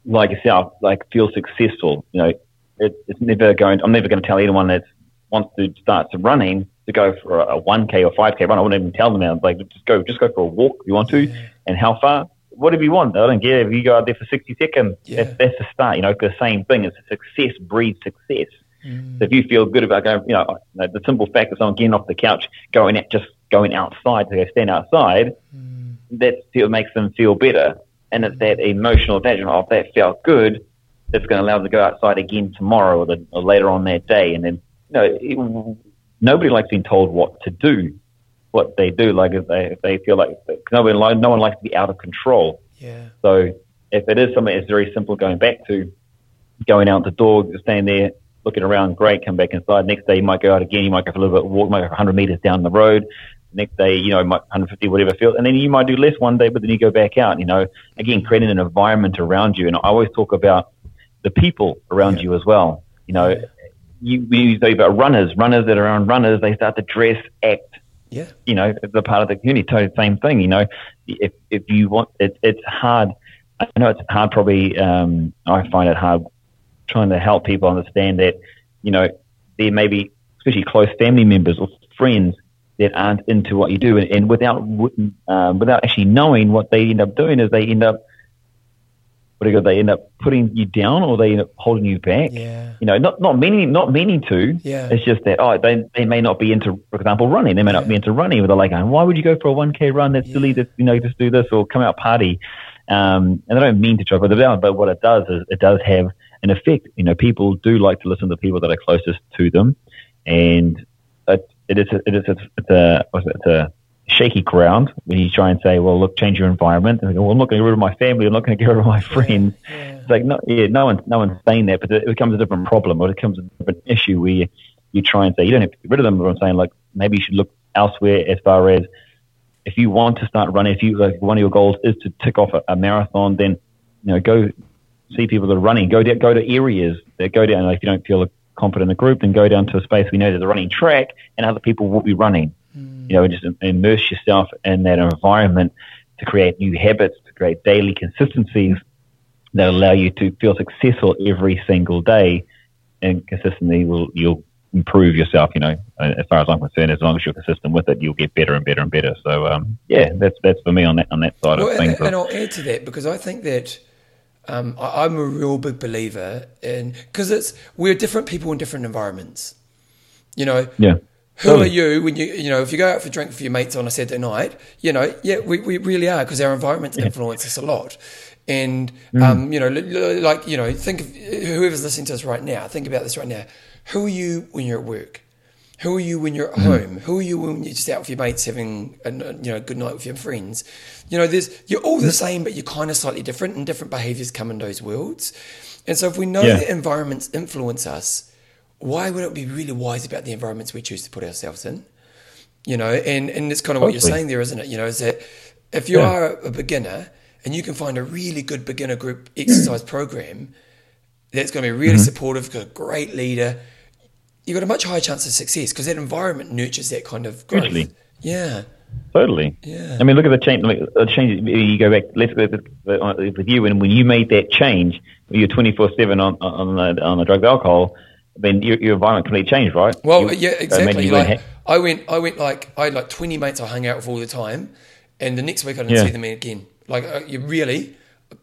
like yourself, like feel successful. You know, it, it's never going. I'm never going to tell anyone that wants to start running to go for a, a 1k or 5k run. I wouldn't even tell them. That. Like, just go, just go for a walk if you want to, and how far whatever you want. I don't care if you go out there for 60 seconds. Yeah. That's, that's the start, you know, the same thing. It's success breeds success. Mm. So if you feel good about going, you know, the simple fact of someone getting off the couch, going out, just going outside to go stand outside, mm. That still makes them feel better. And it's that emotional attachment of that felt good that's going to allow them to go outside again tomorrow or, the, or later on that day. And then, you know, it, nobody likes being told what to do what they do. Like if they if they feel like no one no one likes to be out of control. Yeah. So if it is something that's very simple, going back to going out the door, staying there, looking around, great. Come back inside. Next day you might go out again. You might go for a little bit walk, might go 100 meters down the road. Next day, you know, 150, whatever feel, and then you might do less one day, but then you go back out. You know, again, creating an environment around you. And I always talk about the people around yeah. you as well. You know, you, you say about runners, runners that are on runners, they start to dress, act, yeah. You know, the part of the community, totally same thing. You know, if if you want, it, it's hard. I know it's hard. Probably, um, I find it hard trying to help people understand that, you know, there may be, especially close family members or friends that aren't into what you do, and, and without um, without actually knowing what they end up doing is they end up what do you go, they end up putting you down or they end up holding you back. Yeah. You know, not not meaning not meaning to. Yeah. It's just that oh they they may not be into for example running. They may not be into running. But they're like, why would you go for a one k run? That's Yeah. silly. Just you know, just do this or come out party. Um, and they don't mean to drive them down, but what it does is it does have an effect. You know, people do like to listen to people that are closest to them, and it, it is a, it is a, it's a it's a shaky ground when you try and say, well, look, change your environment. And go, well, I'm not going to get rid of my family. I'm not going to get rid of my friends. Yeah. It's like no, yeah, no one's no one's saying that, but it becomes a different problem or it becomes a different issue where you, you try and say you don't have to get rid of them. But I'm saying like maybe you should look elsewhere as far as if you want to start running. If you like one of your goals is to tick off a, a marathon, then you know go see people that are running. Go down, go to areas that go down. Like if you don't feel confident in the group, then go down to a space we know there's a running track and other people will be running. You know, and just immerse yourself in that environment to create new habits, to create daily consistencies that allow you to feel successful every single day, and consistently will you'll improve yourself. You know, as far as I'm concerned, as long as you're consistent with it, you'll get better and better and better. So, um, yeah, that's that's for me on that on that side Well, of and, things. and I'll add to that because I think that um, I, I'm a real big believer in because it's we're different people in different environments. You know, yeah, who Totally. are you when you you know if you go out for a drink with your mates on a Saturday night? You know, yeah, we, we really are because our environments influence us a lot. And Mm. um, you know, li- li- like you know, think of whoever's listening to us right now. Think about this right now. Who are you when you're at work? Who are you when you're at Mm-hmm. home? Who are you when you're just out with your mates having a you know good night with your friends? You know, there's you're all Mm-hmm. the same, but you're kind of slightly different, and different behaviours come in those worlds. And so, if we know Yeah. that environments influence us, why would it be really wise about the environments we choose to put ourselves in? You know, and and it's kind of what you're saying there, isn't it? You know, is that if you Yeah. are a beginner and you can find a really good beginner group exercise program that's going to be really Mm-hmm. supportive, got a great leader, you've got a much higher chance of success because that environment nurtures that kind of growth. Hugely. Yeah, Totally. Yeah. I mean, look at the change. The change. You go back. Let's go with, with you. And when you made that change, you're 24 seven on on the on the drugs alcohol. Then your, your environment completely changed, right? Well, You- yeah, exactly. Like, I went, I went like I had like twenty mates I hung out with all the time, and the next week I didn't Yeah. see them again. Like uh, you really,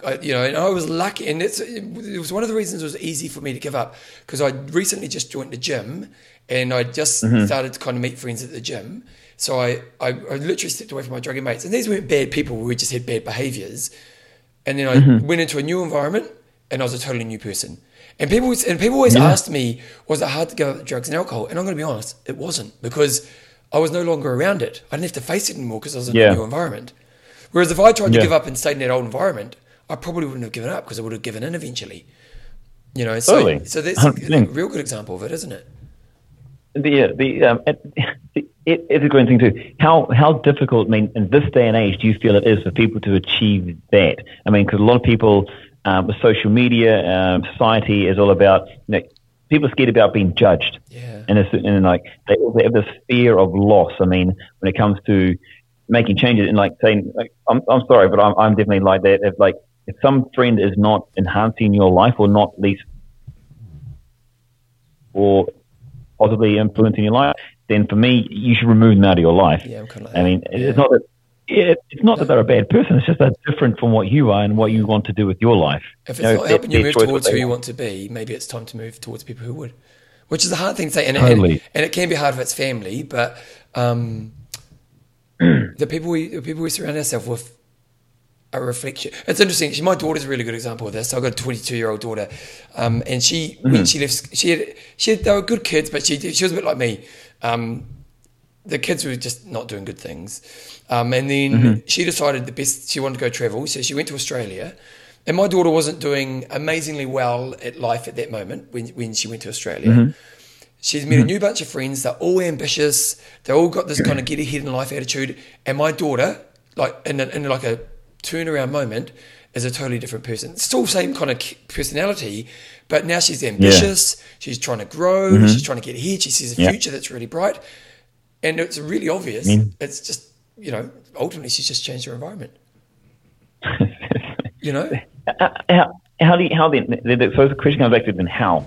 I, you know, and I was lucky, and it's it was one of the reasons it was easy for me to give up because I recently just joined the gym, and I just Mm-hmm. started to kind of meet friends at the gym. So I, I, I literally stepped away from my druggy mates, and these weren't bad people. We just had bad behaviours, and then I Mm-hmm. went into a new environment, and I was a totally new person. And people always- and people always asked me, was it hard to give up drugs and alcohol? And I'm going to be honest, it wasn't because I was no longer around it. I didn't have to face it anymore because I was in Yeah. a new environment. Whereas if I tried to Yeah. give up and stayed in that old environment, I probably wouldn't have given up because I would have given in eventually. You know, so Totally. so that's a 100%. real good example of it, isn't it? the the um, it, it, it's a great thing too. How how difficult? I mean, in this day and age, do you feel it is for people to achieve that? I mean, because a lot of people um, with social media, um, society is all about you know, people are scared about being judged. Yeah. and it's and like they also have this fear of loss. I mean, when it comes to making changes and like saying, like, I'm I'm sorry, but I'm I'm definitely like that. If like if some friend is not enhancing your life or not least or possibly influencing your life, then for me, you should remove them out of your life. Yeah, I'm kind of like I mean, that. it's not that. Yeah, it's not that they're a bad person. It's just they're different from what you are and what you want to do with your life. If it's You know, not helping you move towards who you want. want to be, maybe it's time to move towards people who would. Which is a hard thing to say, and, Totally. and, and it can be hard if it's family, but um, the people we the people we surround ourselves with a reflection. It's interesting. She, my daughter's a really good example of this. I've got a 22 year old daughter, um, and she Mm-hmm. when she left, she had she had, they were good kids, but she she was a bit like me. Um, the kids were just not doing good things. Um, and then Mm-hmm. she decided the best, she wanted to go travel. So she went to Australia. And my daughter wasn't doing amazingly well at life at that moment when, when she went to Australia. Mm-hmm. She's met a new bunch of friends. They're all ambitious. They all got this kind of get ahead in life attitude. And my daughter, like in, a, in like a turnaround moment, is a totally different person. Still same kind of personality, but now she's ambitious. She's trying to grow. She's trying to get ahead. She sees a Yeah. future that's really bright and it's really obvious. Mm. It's just you know, ultimately she's just changed her environment. You know, Uh, how, how do you, how then? the- the- So the question comes back to then how?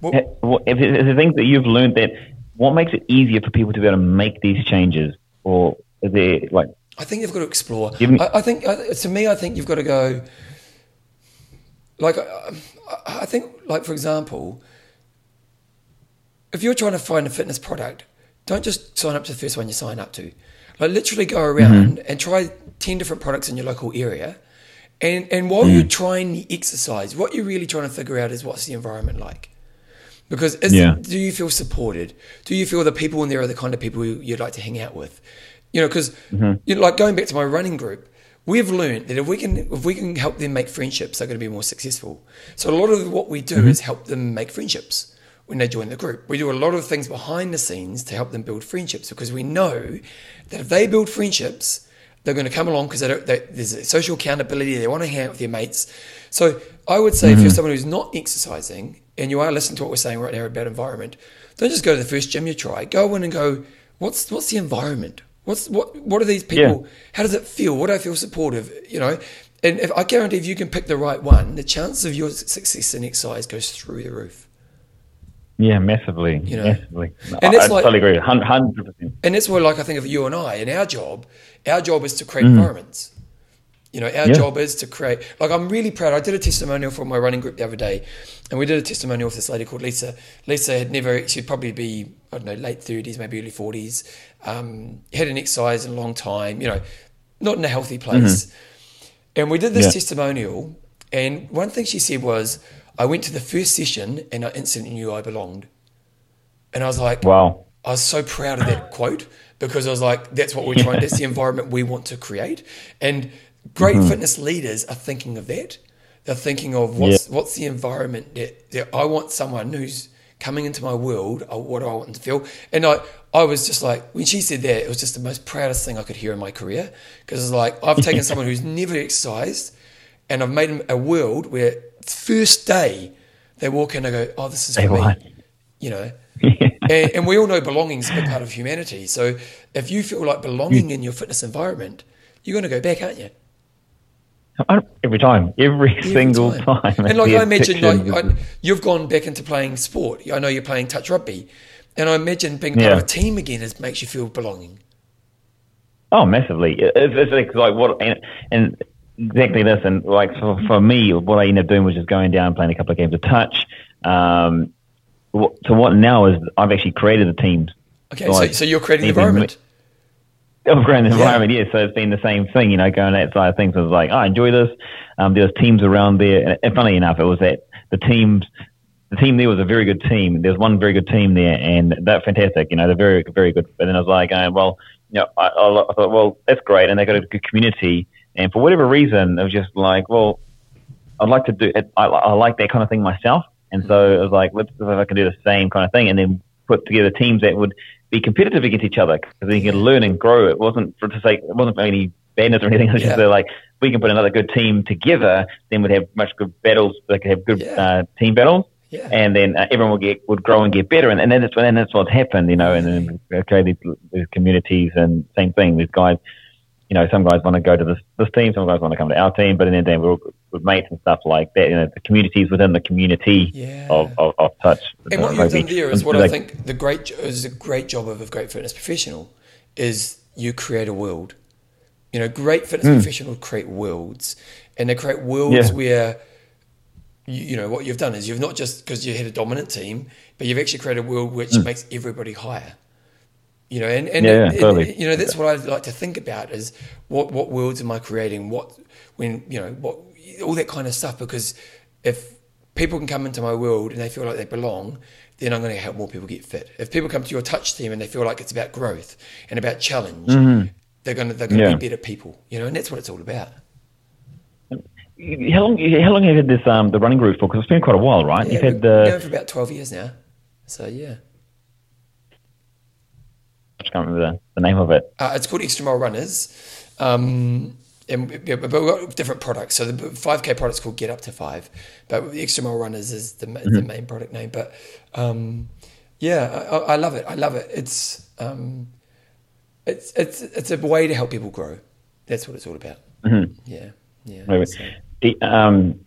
well, Uh, what- If the things that you've learned that what makes it easier for people to be able to make these changes, or is there like I think you've got to explore. Me- I, I think I, to me, I think you've got to go. like I, I think, like for example, if you're trying to find a fitness product, don't just sign up to the first one you sign up to. Like literally go around mm-hmm. and try ten different products in your local area. And and while you're mm. trying the exercise, what you're really trying to figure out is what's the environment like. Because is Yeah. do you feel supported? Do you feel the people in there are the kind of people you'd like to hang out with? You know, because mm-hmm. you know, like going back to my running group, we've learned that if we can if we can help them make friendships, they're going to be more successful. So a lot of what we do mm-hmm. is help them make friendships when they join the group. We do a lot of things behind the scenes to help them build friendships because we know that if they build friendships, they're going to come along because they they, there's a social accountability. They want to hang out with their mates. So I would say if you're mm-hmm. someone who's not exercising and you are listening to what we're saying right now about environment, don't just go to the first gym you try. Go in and go, what's what's the environment? What's what what are these people? How does it feel? What do I feel supportive? You know, and if I guarantee if you can pick the right one, the chance of your success in exercise goes through the roof. Yeah, massively, You know. massively. No, And I, it's I like- totally agree, hundred percent. And that's why, like, I think of you and I, and our job, our job is to create mm. environments. You know, our Mm-hmm. Yeah. job is to create. Like, I'm really proud. I did a testimonial for my running group the other day, and we did a testimonial with this lady called Lisa. Lisa had never. She'd probably be I don't know late thirties, maybe early forties. Um, hadn't exercised in a long time. You know, not in a healthy place. And we did this Mm-hmm. Yeah. testimonial, and one thing she said was, "I went to the first session, and I instantly knew I belonged." And I was like, Wow. I was so proud of that quote because I was like, that's what we're trying, that's the environment we want to create. And great Mm-hmm. fitness leaders are thinking of that. They're thinking of what's, what's the environment that, that I want someone who's coming into my world, uh, what do I want them to feel? And I, I was just like, when she said that, it was just the most proudest thing I could hear in my career because it's like, I've taken someone who's never exercised and I've made them a world where first day they walk in and go, oh, this is for me. You know, and, and we all know belonging is a big part of humanity. So if you feel like belonging in your fitness environment, you're going to go back, aren't you? Every time, every, Every single time. And like I imagine, like I, you've gone back into playing sport. I know you're playing touch rugby, and I imagine being part of a team again is makes you feel belonging. Oh, massively. It's, it's like, what, and, and exactly this. And like for, for me, what I ended up doing was just going down and playing a couple of games of touch. Um, so what now is I've actually created the teams. Okay, so, Like, so you're creating the environment. Of the environment, yeah. So it's been the same thing, you know, going outside of things. It was like, oh, I enjoy this. Um, there's teams around there. And, and funny enough, it was that the teams, the team there was a very good team. There's one very good team there, and they're fantastic. You know, they're very, very good. And then I was like, uh, well, you know, I, I I thought, well, that's great, and they got a good community. And for whatever reason, it was just like, well, I'd like to do it. I, I like that kind of thing myself. And so I was like, let's see if I can do the same kind of thing, and then put together teams that would be competitive against each other because then you can learn and grow. It wasn't for to say it wasn't for any badness or anything. It was Yeah. just like we can put another good team together, then we'd have much good battles. They could have good Yeah. uh, team battles, Yeah. and then uh, everyone would get would grow and get better. And, and then that's when and that's what's happened, you know. And then okay, these, these communities, and same thing. These guys, you know, some guys want to go to this this team, some guys want to come to our team, but then then we're all with mates and stuff like that. You know, the communities within the community Yeah. of, of, of touch. And what you've done there is what I think the great is a great job of a great fitness professional is you create a world. You know, great fitness hmm. professionals create worlds, and they create worlds Yeah. where you, you know what you've done is you've not just because you had a dominant team, but you've actually created a world which hmm. makes everybody higher. You know, and, and, Yeah, yeah, and- totally. you know that's what I like to think about is what what worlds am I creating? What when you know what all that kind of stuff because if people can come into my world and they feel like they belong, then I'm going to help more people get fit. If people come to your touch team and they feel like it's about growth and about challenge, they're going to they're going to Mm-hmm. Yeah. be better people. You know, and that's what it's all about. How long? How long have you had this um the running group for? Because it's been quite a while, right? Yeah, You've had the for about twelve years now. So yeah, I just can't remember the, the name of it. uh, it's called Extra Mile Runners. Um, and yeah, but we've got different products. So the 5K product's called Get Up to Five, but the Extra Mile Runners is the, ma- the main product name. But um, yeah, I, I love it. I love it. It's um, it's it's it's a way to help people grow. That's what it's all about. Yeah, yeah. Maybe. So- The, um,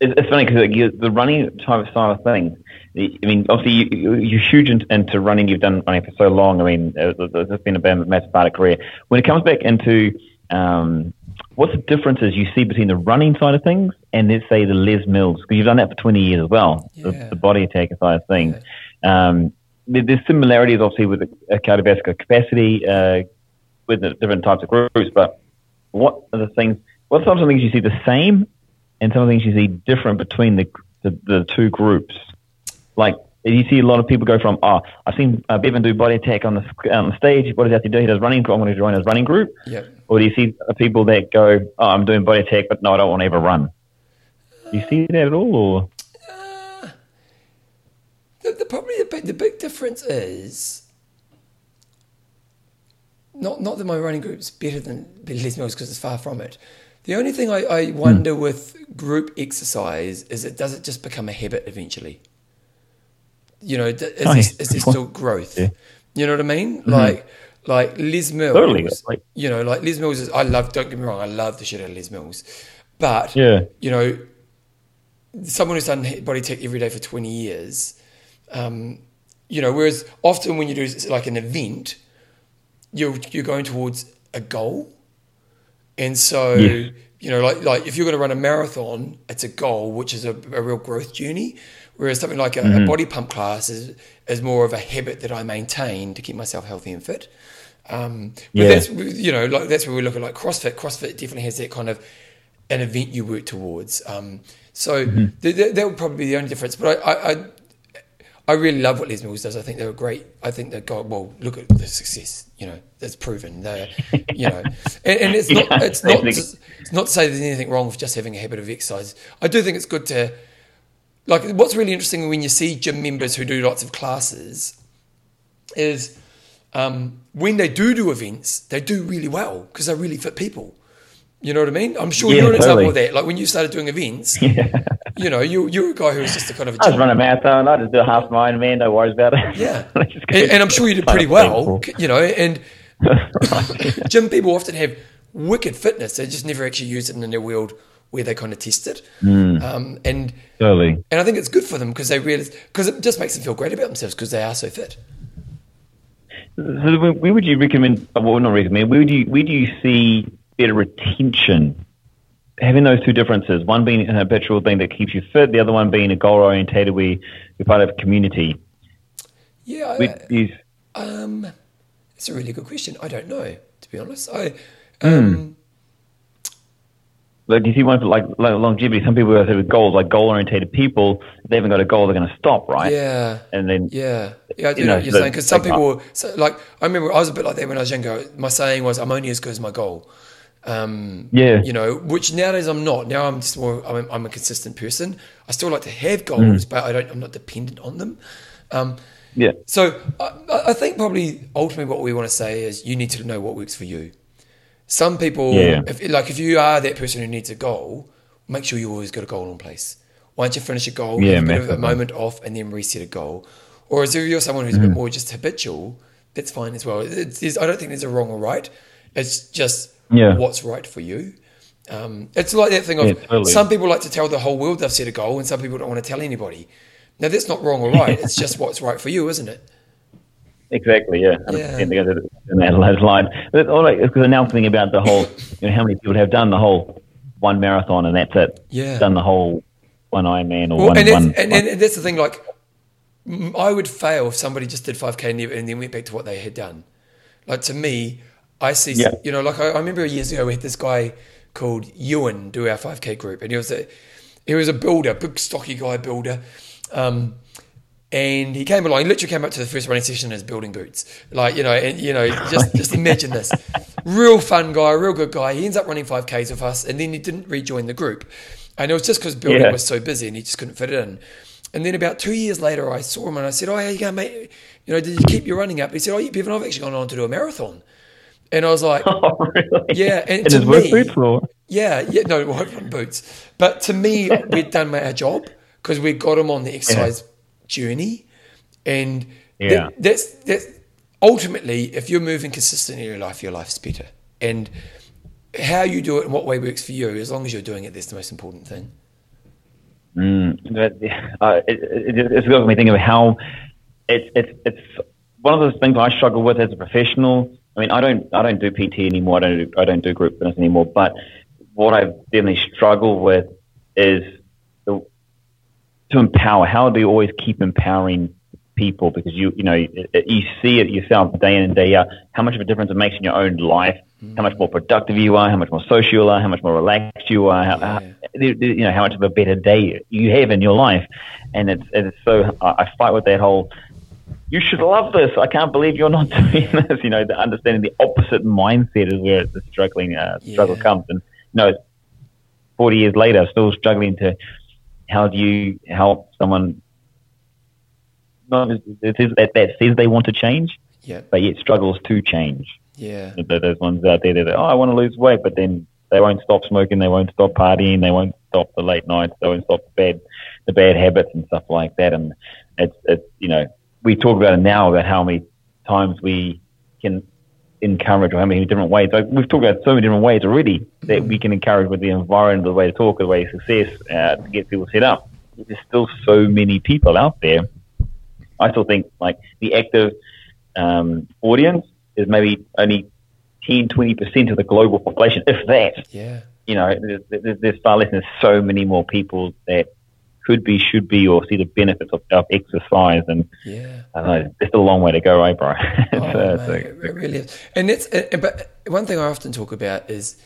it's, it's funny because the running type of style of thing. I mean, obviously you, you're huge in- into running. You've done running for so long. I mean, uh, it's been a massive part of career. When it comes back into um, what's the differences you see between the running side of things and let's say the Les Mills? Because you've done that for 20 years as well, Yeah. the, the body attack side of things. Um, there, there's similarities obviously with the uh, cardiovascular capacity uh, with the different types of groups, but what are the things? What are some of the things you see the same, and some of the things you see different between the the, the two groups? Like you see a lot of people go from, oh, I've seen uh, Bevan do body attack on the on the stage. What does he have to do? He does running. I'm going to join his running group. Yep. Or do you see uh, people that go, oh, I'm doing body attack, but no, I don't want to ever run? Do you see that at all? Or The, the probably the big, the big difference is not not that my running group's better than Les Mills because it's far from it. The only thing I, I wonder with group exercise is it does it just become a habit eventually? You know, is, Oh, yeah. is there still growth? Yeah. You know what I mean? Like like Les Mills. Totally, like- you know, like Les Mills is I love. Don't get me wrong, I love the shit out of Les Mills, but Yeah. you know, someone who's done body attack every day for 20 years, um, you know, whereas often when you do like an event, you're, you're going towards a goal. And so, Yes. you know, like, like if you're going to run a marathon, it's a goal, which is a, a real growth journey. Whereas something like a, Mm-hmm. a body pump class is, is more of a habit that I maintain to keep myself healthy and fit. Um, but Yeah. that's you know like that's where we look at like CrossFit. CrossFit definitely has that kind of an event you work towards. Um, so Mm-hmm. th- th- that would probably be the only difference. But I, I, I, I really love what Les Mills does. I think they're great. I think they're got well. Look at the success. You know, that's proven. They're, you know, and, and it's not. Yeah, it's not. To, it's not to say there's anything wrong with just having a habit of exercise. I do think it's good to. Like, what's really interesting when you see gym members who do lots of classes is um, when they do do events, they do really well because they're really fit people. You know what I mean? I'm sure Yeah, you're an example of that. Like when you started doing events, you know, you you're a guy who was just a kind of a I just run a marathon. I just do a half mile, man. No worries about it. yeah, Let's just go and, and I'm sure you did pretty well. You know, and gym people often have wicked fitness. They just never actually use it in their world where they kind of test it. Hmm. Um, and Totally. and I think it's good for them because they realize because it just makes them feel great about themselves because they are so fit. So where would you recommend? Well, not recommend. Where do you where do you see better retention? Having those two differences, one being an habitual thing that keeps you fit, the other one being a goal orientated where you're part of a community. Yeah, I- Um, it's a really good question. I don't know, to be honest. I, Hmm. um, like, you see one for like, like longevity? Some people have with goals, like goal orientated people. If they haven't got a goal, they're going to stop, right? yeah, And then yeah, yeah. I do You know, know, what you're saying because some people, so, like, I remember I was a bit like that when I was younger. My saying was, "I'm only as good as my goal." Um, Yeah. you know, which nowadays I'm not. Now I'm just more. I'm, I'm a consistent person. I still like to have goals, Hmm. but I don't. I'm not dependent on them. Um, yeah, So I, I think probably ultimately what we want to say is you need to know what works for you. Some people, Yeah. if, like if you are that person who needs a goal, make sure you always got a goal in place. Once you finish a goal, Yeah, have a bit of a moment off and then reset a goal. Or if you're someone who's a Mm. bit more just habitual, that's fine as well. It's, it's, I don't think there's a wrong or right. It's just Yeah. what's right for you. Um, it's like that thing of Yeah, totally. some people like to tell the whole world they've set a goal, and some people don't want to tell anybody. Now that's not wrong or right. it's just what's right for you, isn't it? exactly. Yeah, Yeah. 100% they in line. But all right, because now I'm thinking about the whole, you know, how many people have done the whole one marathon and that's it. Yeah. Done the whole one Ironman or Well, one and, that's, one. and, and that's the thing. Like, I would fail if somebody just did five k and then went back to what they had done. Like to me, I see. Yeah. You know, like I, I remember years ago we had this guy called Ewan do our five k group, and he was a he was a builder, big stocky guy builder. Um, and he came along. He literally came up to the first running session in his building boots, like you know, and you know, just just imagine this, real fun guy, real good guy. He ends up running five k's with us, and then he didn't rejoin the group, and it was just because building Yeah. was so busy and he just couldn't fit it in. And then about two years later, I saw him and I said, "Oh, how you going, mate? You know, did you keep your running up?" He said, "Oh, yeah, Bevan, I've actually gone on to do a marathon." And I was like, oh, really? Yeah, and to his work me- boots or? yeah, yeah, no, well, on boots. But to me, we'd done our job because we got him on the exercise journey, and that- that's that's ultimately if you're moving consistently in your life, your life's better. And how you do it and what way works for you, as long as you're doing it, that's the most important thing. Mm, uh, it, it, it's got me thinking of how it's it's it's one of those things I struggle with as a professional. I mean, I don't I don't do PT anymore. I don't do, I don't do group fitness anymore. But what I definitely struggle with is the, to empower. How do you always keep empowering people? Because you you know you see it yourself day in and day out. How much of a difference it makes in your own life. Mm. How much more productive you are. How much more social you are. How much more relaxed you are. How, how, you know how much of a better day you have in your life. And it's it's so I fight with that whole you should love this. I can't believe you're not doing this. You know, the understanding the opposite mindset is where the struggling uh, struggle yeah. comes. And you know, 40 years later, still struggling to how do you help someone not that, that says they want to change, yeah. but yet struggles to change. Yeah. Those ones out there that, oh, I want to lose weight, but then they won't stop smoking, they won't stop partying, they won't stop the late nights, they won't stop the bad, the bad habits and stuff like that. And it's, it's, you know, we talk about it now about how many times we can encourage or how many different ways. Like we've talked about so many different ways already that we can encourage with the environment, the way to talk, the way to success uh, to get people set up. There's still so many people out there. I still think like the active um, audience is maybe only 10, 20% of the global population, if that. Yeah. You know, there's, there's far less. There's so many more people that could be, should be, or see the benefits of, of exercise. And yeah, I don't know, it's a long way to go, right, bro? oh, uh, so, it really is. And it's, uh, but one thing I often talk about is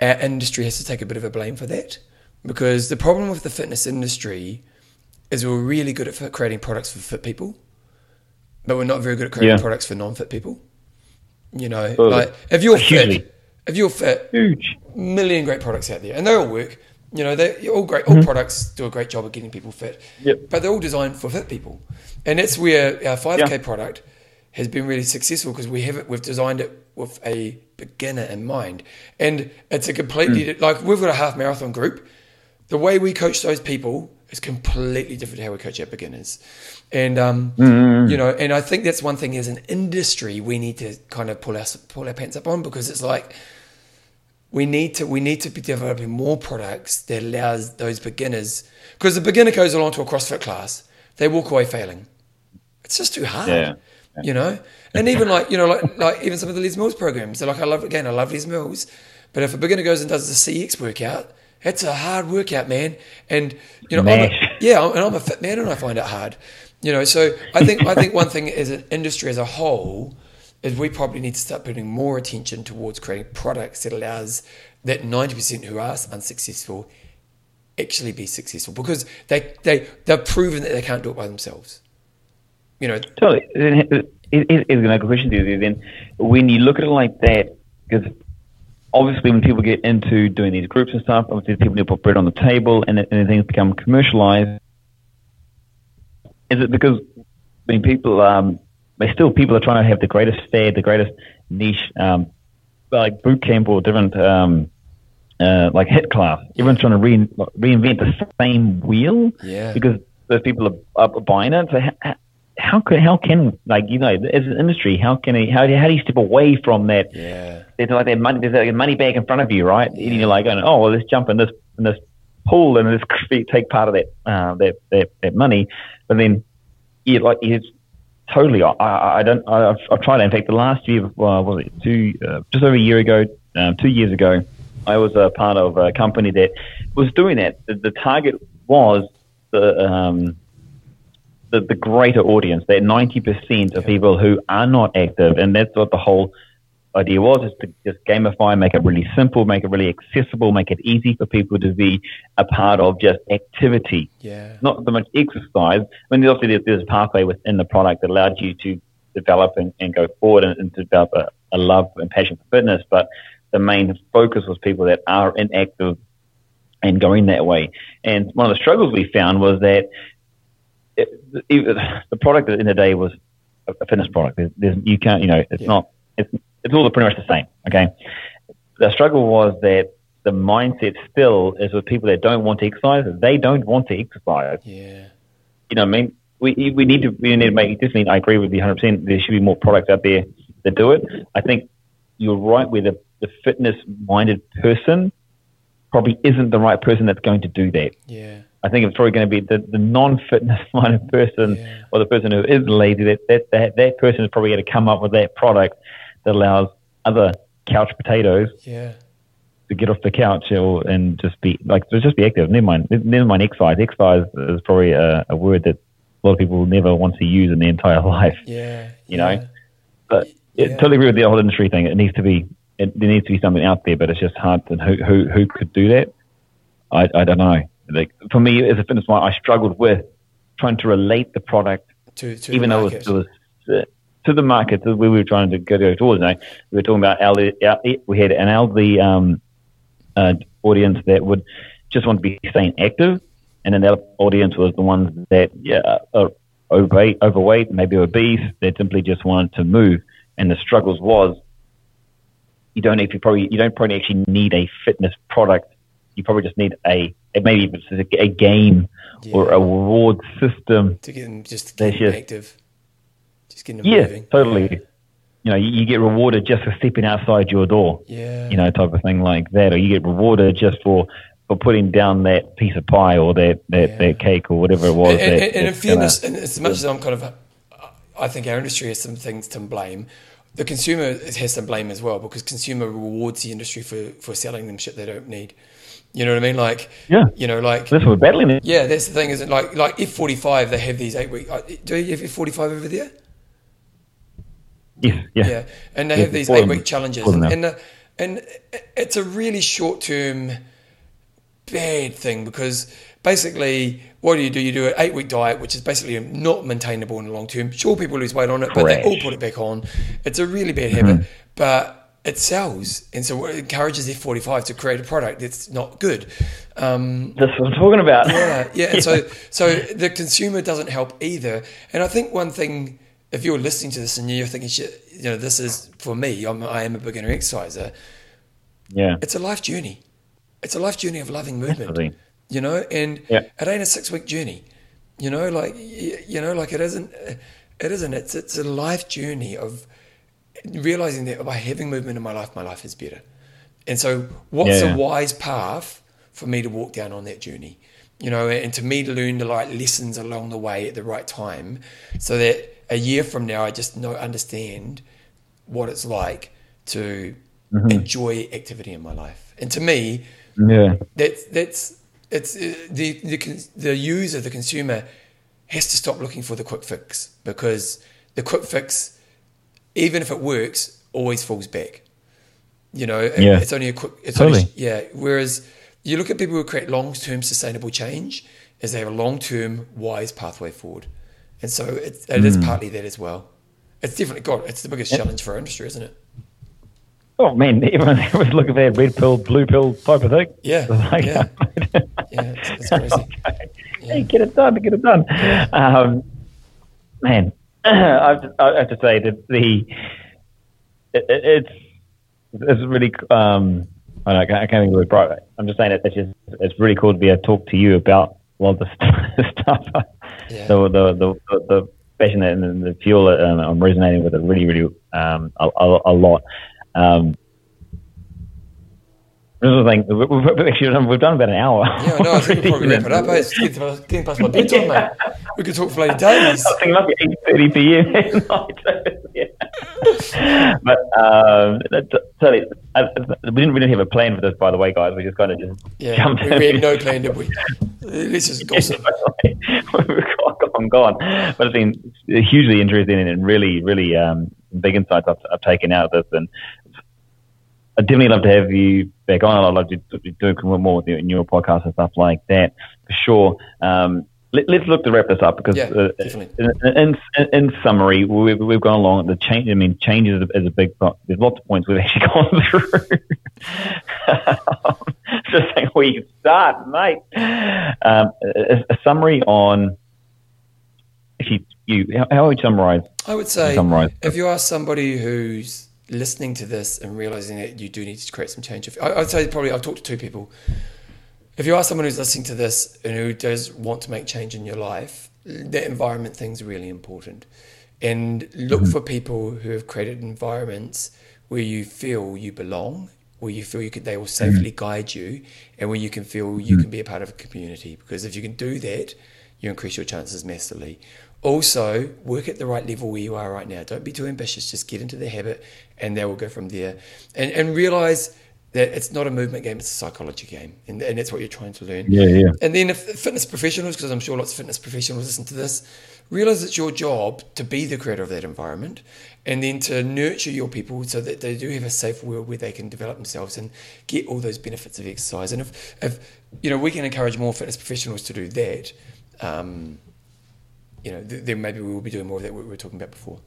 our industry has to take a bit of a blame for that because the problem with the fitness industry is we're really good at creating products for fit people, but we're not very good at creating yeah. products for non-fit people. You know, like if you're fit, if you're fit, huge million great products out there, and they all work. You know, they're all great. All mm-hmm. products do a great job of getting people fit. Yep. But they're all designed for fit people, and that's where our 5K yeah. product has been really successful because we have it. We've designed it with a beginner in mind, and it's a completely mm. like we've got a half marathon group. The way we coach those people is completely different to how we coach our beginners, and um, mm. you know, and I think that's one thing as an industry we need to kind of pull our pull our pants up on because it's like we need to we need to be developing more products that allows those beginners because the beginner goes along to a CrossFit class, they walk away failing. It's just too hard. Yeah. You know? And even like, you know, like like even some of the Les Mills programs. They're like I love again, I love Les Mills. But if a beginner goes and does the CX workout, it's a hard workout, man. And you know, I'm a, yeah, and I'm a fit man and I find it hard. You know, so I think I think one thing as an industry as a whole, is we probably need to start putting more attention towards creating products that allows that 90% who are unsuccessful actually be successful because they, they, they've proven that they can't do it by themselves. You know, totally. It's a good question to you then. When you look at it like that, because obviously when people get into doing these groups and stuff, obviously people need to put bread on the table and, and things become commercialized. Is it because when people um, but still people are trying to have the greatest fad, the greatest niche, um, like boot camp or different, um, uh, like HIIT class. Everyone's trying to re- reinvent the same wheel. Yeah. Because those people are, are buying it. So how, how can how can like you know as an industry how can he, how, how do you step away from that? Yeah. There's like that money there's like a money bag in front of you, right? Yeah. And you're like, oh well, let's jump in this in this pool and let's take part of that uh, that, that that money, but then you like you totally. I, I don't. I, have I've tried. In fact, the last year, well, was it two? Uh, just over a year ago, um, two years ago, I was a part of a company that was doing that. The, the target was the um, the, the greater audience, that ninety percent of people who are not active, and that's what the whole idea was is to just gamify, make it really simple, make it really accessible, make it easy for people to be a part of just activity. Yeah. Not so much exercise. I mean, obviously there's, there's a pathway within the product that allows you to develop and, and go forward and, and develop a, a, love and passion for fitness. But the main focus was people that are inactive and going that way. And one of the struggles we found was that it, it, the product in the day was a fitness product. There's, there's, you can't, you know, it's yeah. not, it's, it's all pretty much the same. Okay. The struggle was that the mindset still is with people that don't want to exercise. They don't want to exercise. Yeah. You know what I mean? We, we need to we need to make definitely. I agree with you 100. percent There should be more products out there that do it. I think you're right. Where the, the fitness minded person probably isn't the right person that's going to do that. Yeah. I think it's probably going to be the, the non-fitness minded person yeah. or the person who is lazy. That, that that that person is probably going to come up with that product that allows other couch potatoes yeah. to get off the couch or and just be like just be active. Never mind, never mind exercise. Exercise is probably a, a word that a lot of people never want to use in their entire life. Yeah. You yeah. know, but Yeah. it, totally agree with the whole industry thing. It needs to be it, there needs to be something out there, but it's just hard. To, who who who could do that? I I don't know. Like for me as a fitness mind, I struggled with trying to relate the product to, to even the though it was, it was to the market that we were trying to go towards. You know, we were talking about elderly, we had an elderly um, uh, audience that would just want to be staying active, and then the other audience was the ones that yeah are overweight, overweight, maybe obese, that simply just wanted to move. And the struggles was you don't actually probably you don't probably actually need a fitness product. You probably just need a maybe it's a, a game or a reward system to get them just That's get them just- active. Just getting Yeah, moving. totally. You know, you, you get rewarded just for stepping outside your door, Yeah. you know, type of thing like that, or you get rewarded just for for putting down that piece of pie or that that, Yeah. that cake or whatever it was. and, and, that, and in that's gonna- and as much as I'm kind of, I think our industry has some things to blame. The consumer has some blame as well because consumer rewards the industry for, for selling them shit they don't need. You know what I mean? Like, Yeah. you know, like, that's what we're battling. It. yeah, that's the thing. Is it like like F forty five? They have these eight week. uh, Do you have F forty five over there? Yeah. Yeah, and they Yeah, have these eight week challenges, and and, uh, and it's a really short term bad thing because basically, what do you do? You do an eight week diet, which is basically not maintainable in the long term. Sure, people lose weight on it, but they all put it back on. It's a really bad Mm-hmm. habit, but it sells, and so it encourages F forty five to create a product that's not good. Um, That's what I'm talking about. yeah, yeah. And so, so the consumer doesn't help either. And I think one thing, if you're listening to this and you're thinking, shit, you know, this is for me. I'm, I am a beginner exerciser. yeah. It's a life journey. It's a life journey of loving movement. Definitely. You know, and Yeah. it ain't a six week journey. You know, like you know, like it isn't. It isn't. It's it's a life journey of realizing that by having movement in my life, my life is better. And so, what's Yeah. a wise path for me to walk down on that journey? You know, and to me to learn the right lessons along the way at the right time, so that a year from now I just know understand what it's like to enjoy activity in my life. And to me, Yeah. that's that's it's uh, the the the user the consumer has to stop looking for the quick fix because the quick fix even if it works always falls back you know Yeah. it's only a quick it's Totally. only, yeah whereas you look at people who create long-term sustainable change as they have a long-term wise pathway forward and so it, it Mm. is partly that as well it's definitely God it's the biggest challenge for our industry isn't it Oh man, everyone, everyone's looking for that red pill, blue pill type of thing. Yeah, Like- yeah. yeah it's, it's crazy Okay. Yeah. Hey, get it done, get it done. Um, man, I have, to, I have to say that the it, it- it's it's really um, I, don't know, I can't think of the word. Right. I'm just saying that it's just it's really cool to be able to talk to you about a lot of the stuff, Yeah. the, the the the passion and the fuel. Um, I'm resonating with it really, really um, a, a, a lot. Um, this is the thing. We've, we've actually done, we've done about an hour. Yeah, I know. I think we'll probably wrap it up. eh? It's getting past, my bedtime, mate. We could talk for later days. I think it must be eight thirty for you. yeah. But um, totally, I, we didn't really have a plan for this, by the way, guys. We just kind of just Yeah, jumped. we, we had no plan, did we? Let's just gossip. We've gone, gone. But it's been hugely interesting and really, really um, big insights I've, I've taken out of this. And I'd definitely love to have you back on. I'd love to do do more with you in your podcast and stuff like that, for sure. Um, let, let's look to wrap this up because, Yeah, uh, in, in, in summary, we've, we've gone along. The change, I mean, change is a, is a big. There's lots of points we've actually gone through. Just saying where you start, mate. Um, a, a summary on. Actually, you how, how would you summarize? I would say Summarise. if you are somebody who's listening to this and realizing that you do need to create some change, if, I, I'd say probably I've talked to two people. If you are someone who's listening to this and who does want to make change in your life, the environment thing's really important. And look mm-hmm. for people who have created environments where you feel you belong, where you feel you could, they will mm-hmm. safely guide you, and where you can feel you mm-hmm. can be a part of a community. Because if you can do that, you increase your chances massively. Also, work at the right level where you are right now. Don't be too ambitious. Just get into the habit, and they will go from there. And and realize it's not a movement game; it's a psychology game, and, and that's what you're trying to learn. Yeah, yeah. And then if fitness professionals, because I'm sure lots of fitness professionals listen to this, realize it's your job to be the creator of that environment, and then to nurture your people so that they do have a safe world where they can develop themselves and get all those benefits of exercise. And if, if you know, we can encourage more fitness professionals to do that. Um, you know, th- then maybe we will be doing more of that what we were talking about before.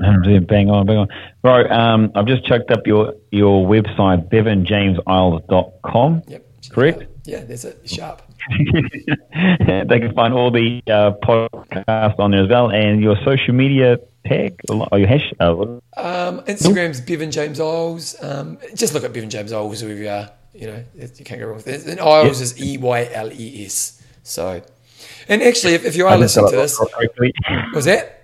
100% bang on, bang on. Bro, um, I've just checked up your, your website, bevanjameseyles.com. Yep. Correct? Yeah, that's it. Sharp. they can find all the uh, podcasts on there as well, and your social media tag or your hash. Uh, um, Instagram's Bevan James Eyles. Um, just look at Bevan James Eyles wherever you are. You know, you can't go wrong with it. And Eyles is E Y L E S. So, and actually, if, if you are listening to this, was that?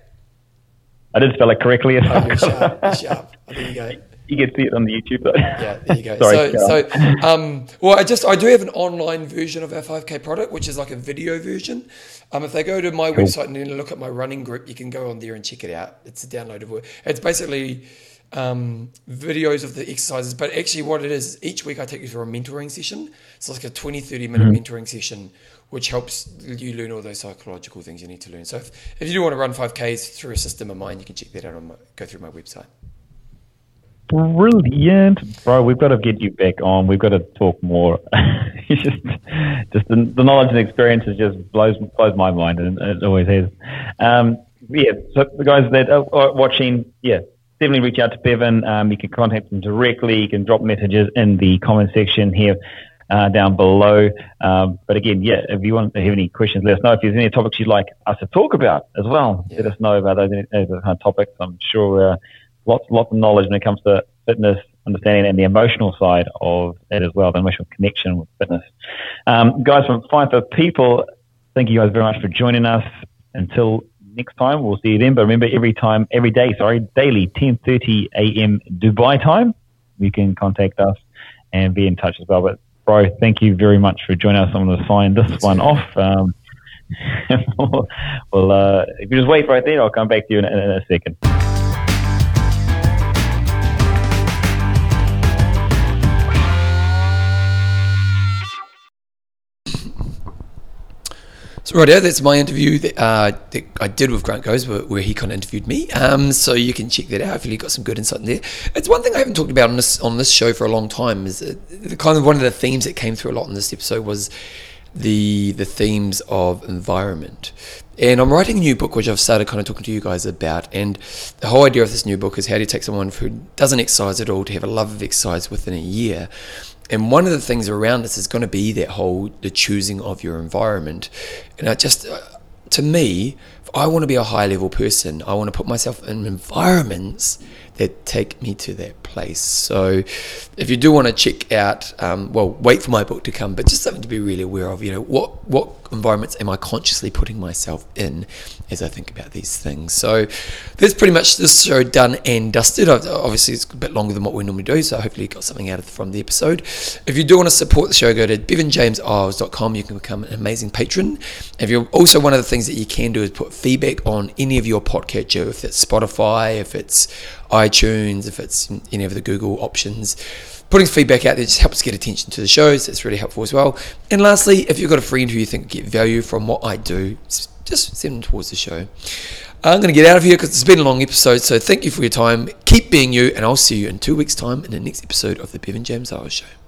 I did spell it correctly. Oh, you're sharp. You're sharp. Oh, there you go. You can see it on the YouTube though. Yeah, there you go. Sorry, so, so um, well, I just I do have an online version of our 5K product, which is like a video version. Um, if they go to my cool. website and then look at my running group, you can go on there and check it out. It's a downloadable. It's basically um, videos of the exercises, but actually, what it is, each week I take you through a mentoring session. It's like a 20, 30 minute mm-hmm. mentoring session, which helps you learn all those psychological things you need to learn. So, if, if you do want to run 5Ks through a system of mine, you can check that out on my, go through my website. Brilliant, bro. We've got to get you back on. We've got to talk more. just, just the, the, knowledge and experience just blows blows my mind, and it always has. Um, yeah. So the guys that are watching, yeah, definitely reach out to Bevan. Um, you can contact him directly. You can drop messages in the comment section here. Uh, down below. Um, but again, yeah, if you want to have any questions, let us know. If there's any topics you'd like us to talk about as well, yeah. let us know about those, those kind of topics. I'm sure uh, lots, lots of knowledge when it comes to fitness, understanding, and the emotional side of it as well, the emotional connection with fitness. Um, guys from Find Fit People, thank you guys very much for joining us. Until next time, we'll see you then. But remember, every time, every day, sorry, daily, 10:30 a.m. Dubai time, you can contact us and be in touch as well. But bro, thank you very much for joining us. I'm going to sign this one off. Um, well, uh, if you just wait right there, I'll come back to you in, in a second. So, right, that's my interview that, uh, that, I did with Grant Goes, where, where he kind of interviewed me. Um, so you can check that out. You got some good insight in there. It's one thing I haven't talked about on this on this show for a long time. Is the kind of one of the themes that came through a lot in this episode was the the themes of environment. And I'm writing a new book, which I've started kind of talking to you guys about. And the whole idea of this new book is how do you take someone who doesn't exercise at all to have a love of exercise within a year and one of the things around this is going to be that whole the choosing of your environment. And I just, uh, to me, I want to be a high level person, I want to put myself in environments that take me to that place. So if you do want to check out, um, well, wait for my book to come, but just something to be really aware of. You know, what what environments am I consciously putting myself in as I think about these things? So that's pretty much this show done and dusted. Obviously, it's a bit longer than what we normally do, so hopefully you got something out of from the episode. If you do want to support the show, go to bevanjameseyles.com. You can become an amazing patron. If you're also one of the things that you can do is put feedback on any of your podcatcher, if it's Spotify, if it's iTunes, if it's any of the Google options putting feedback out there just helps get attention to the shows. It's really helpful as well. And lastly, if you've got a friend who you think get value from what I do, just send them towards the show. I'm going to get out of here because it's been a long episode. So thank you for your time. Keep being you, and I'll see you in two weeks' time in the next episode of the Bevan James Eyles Show.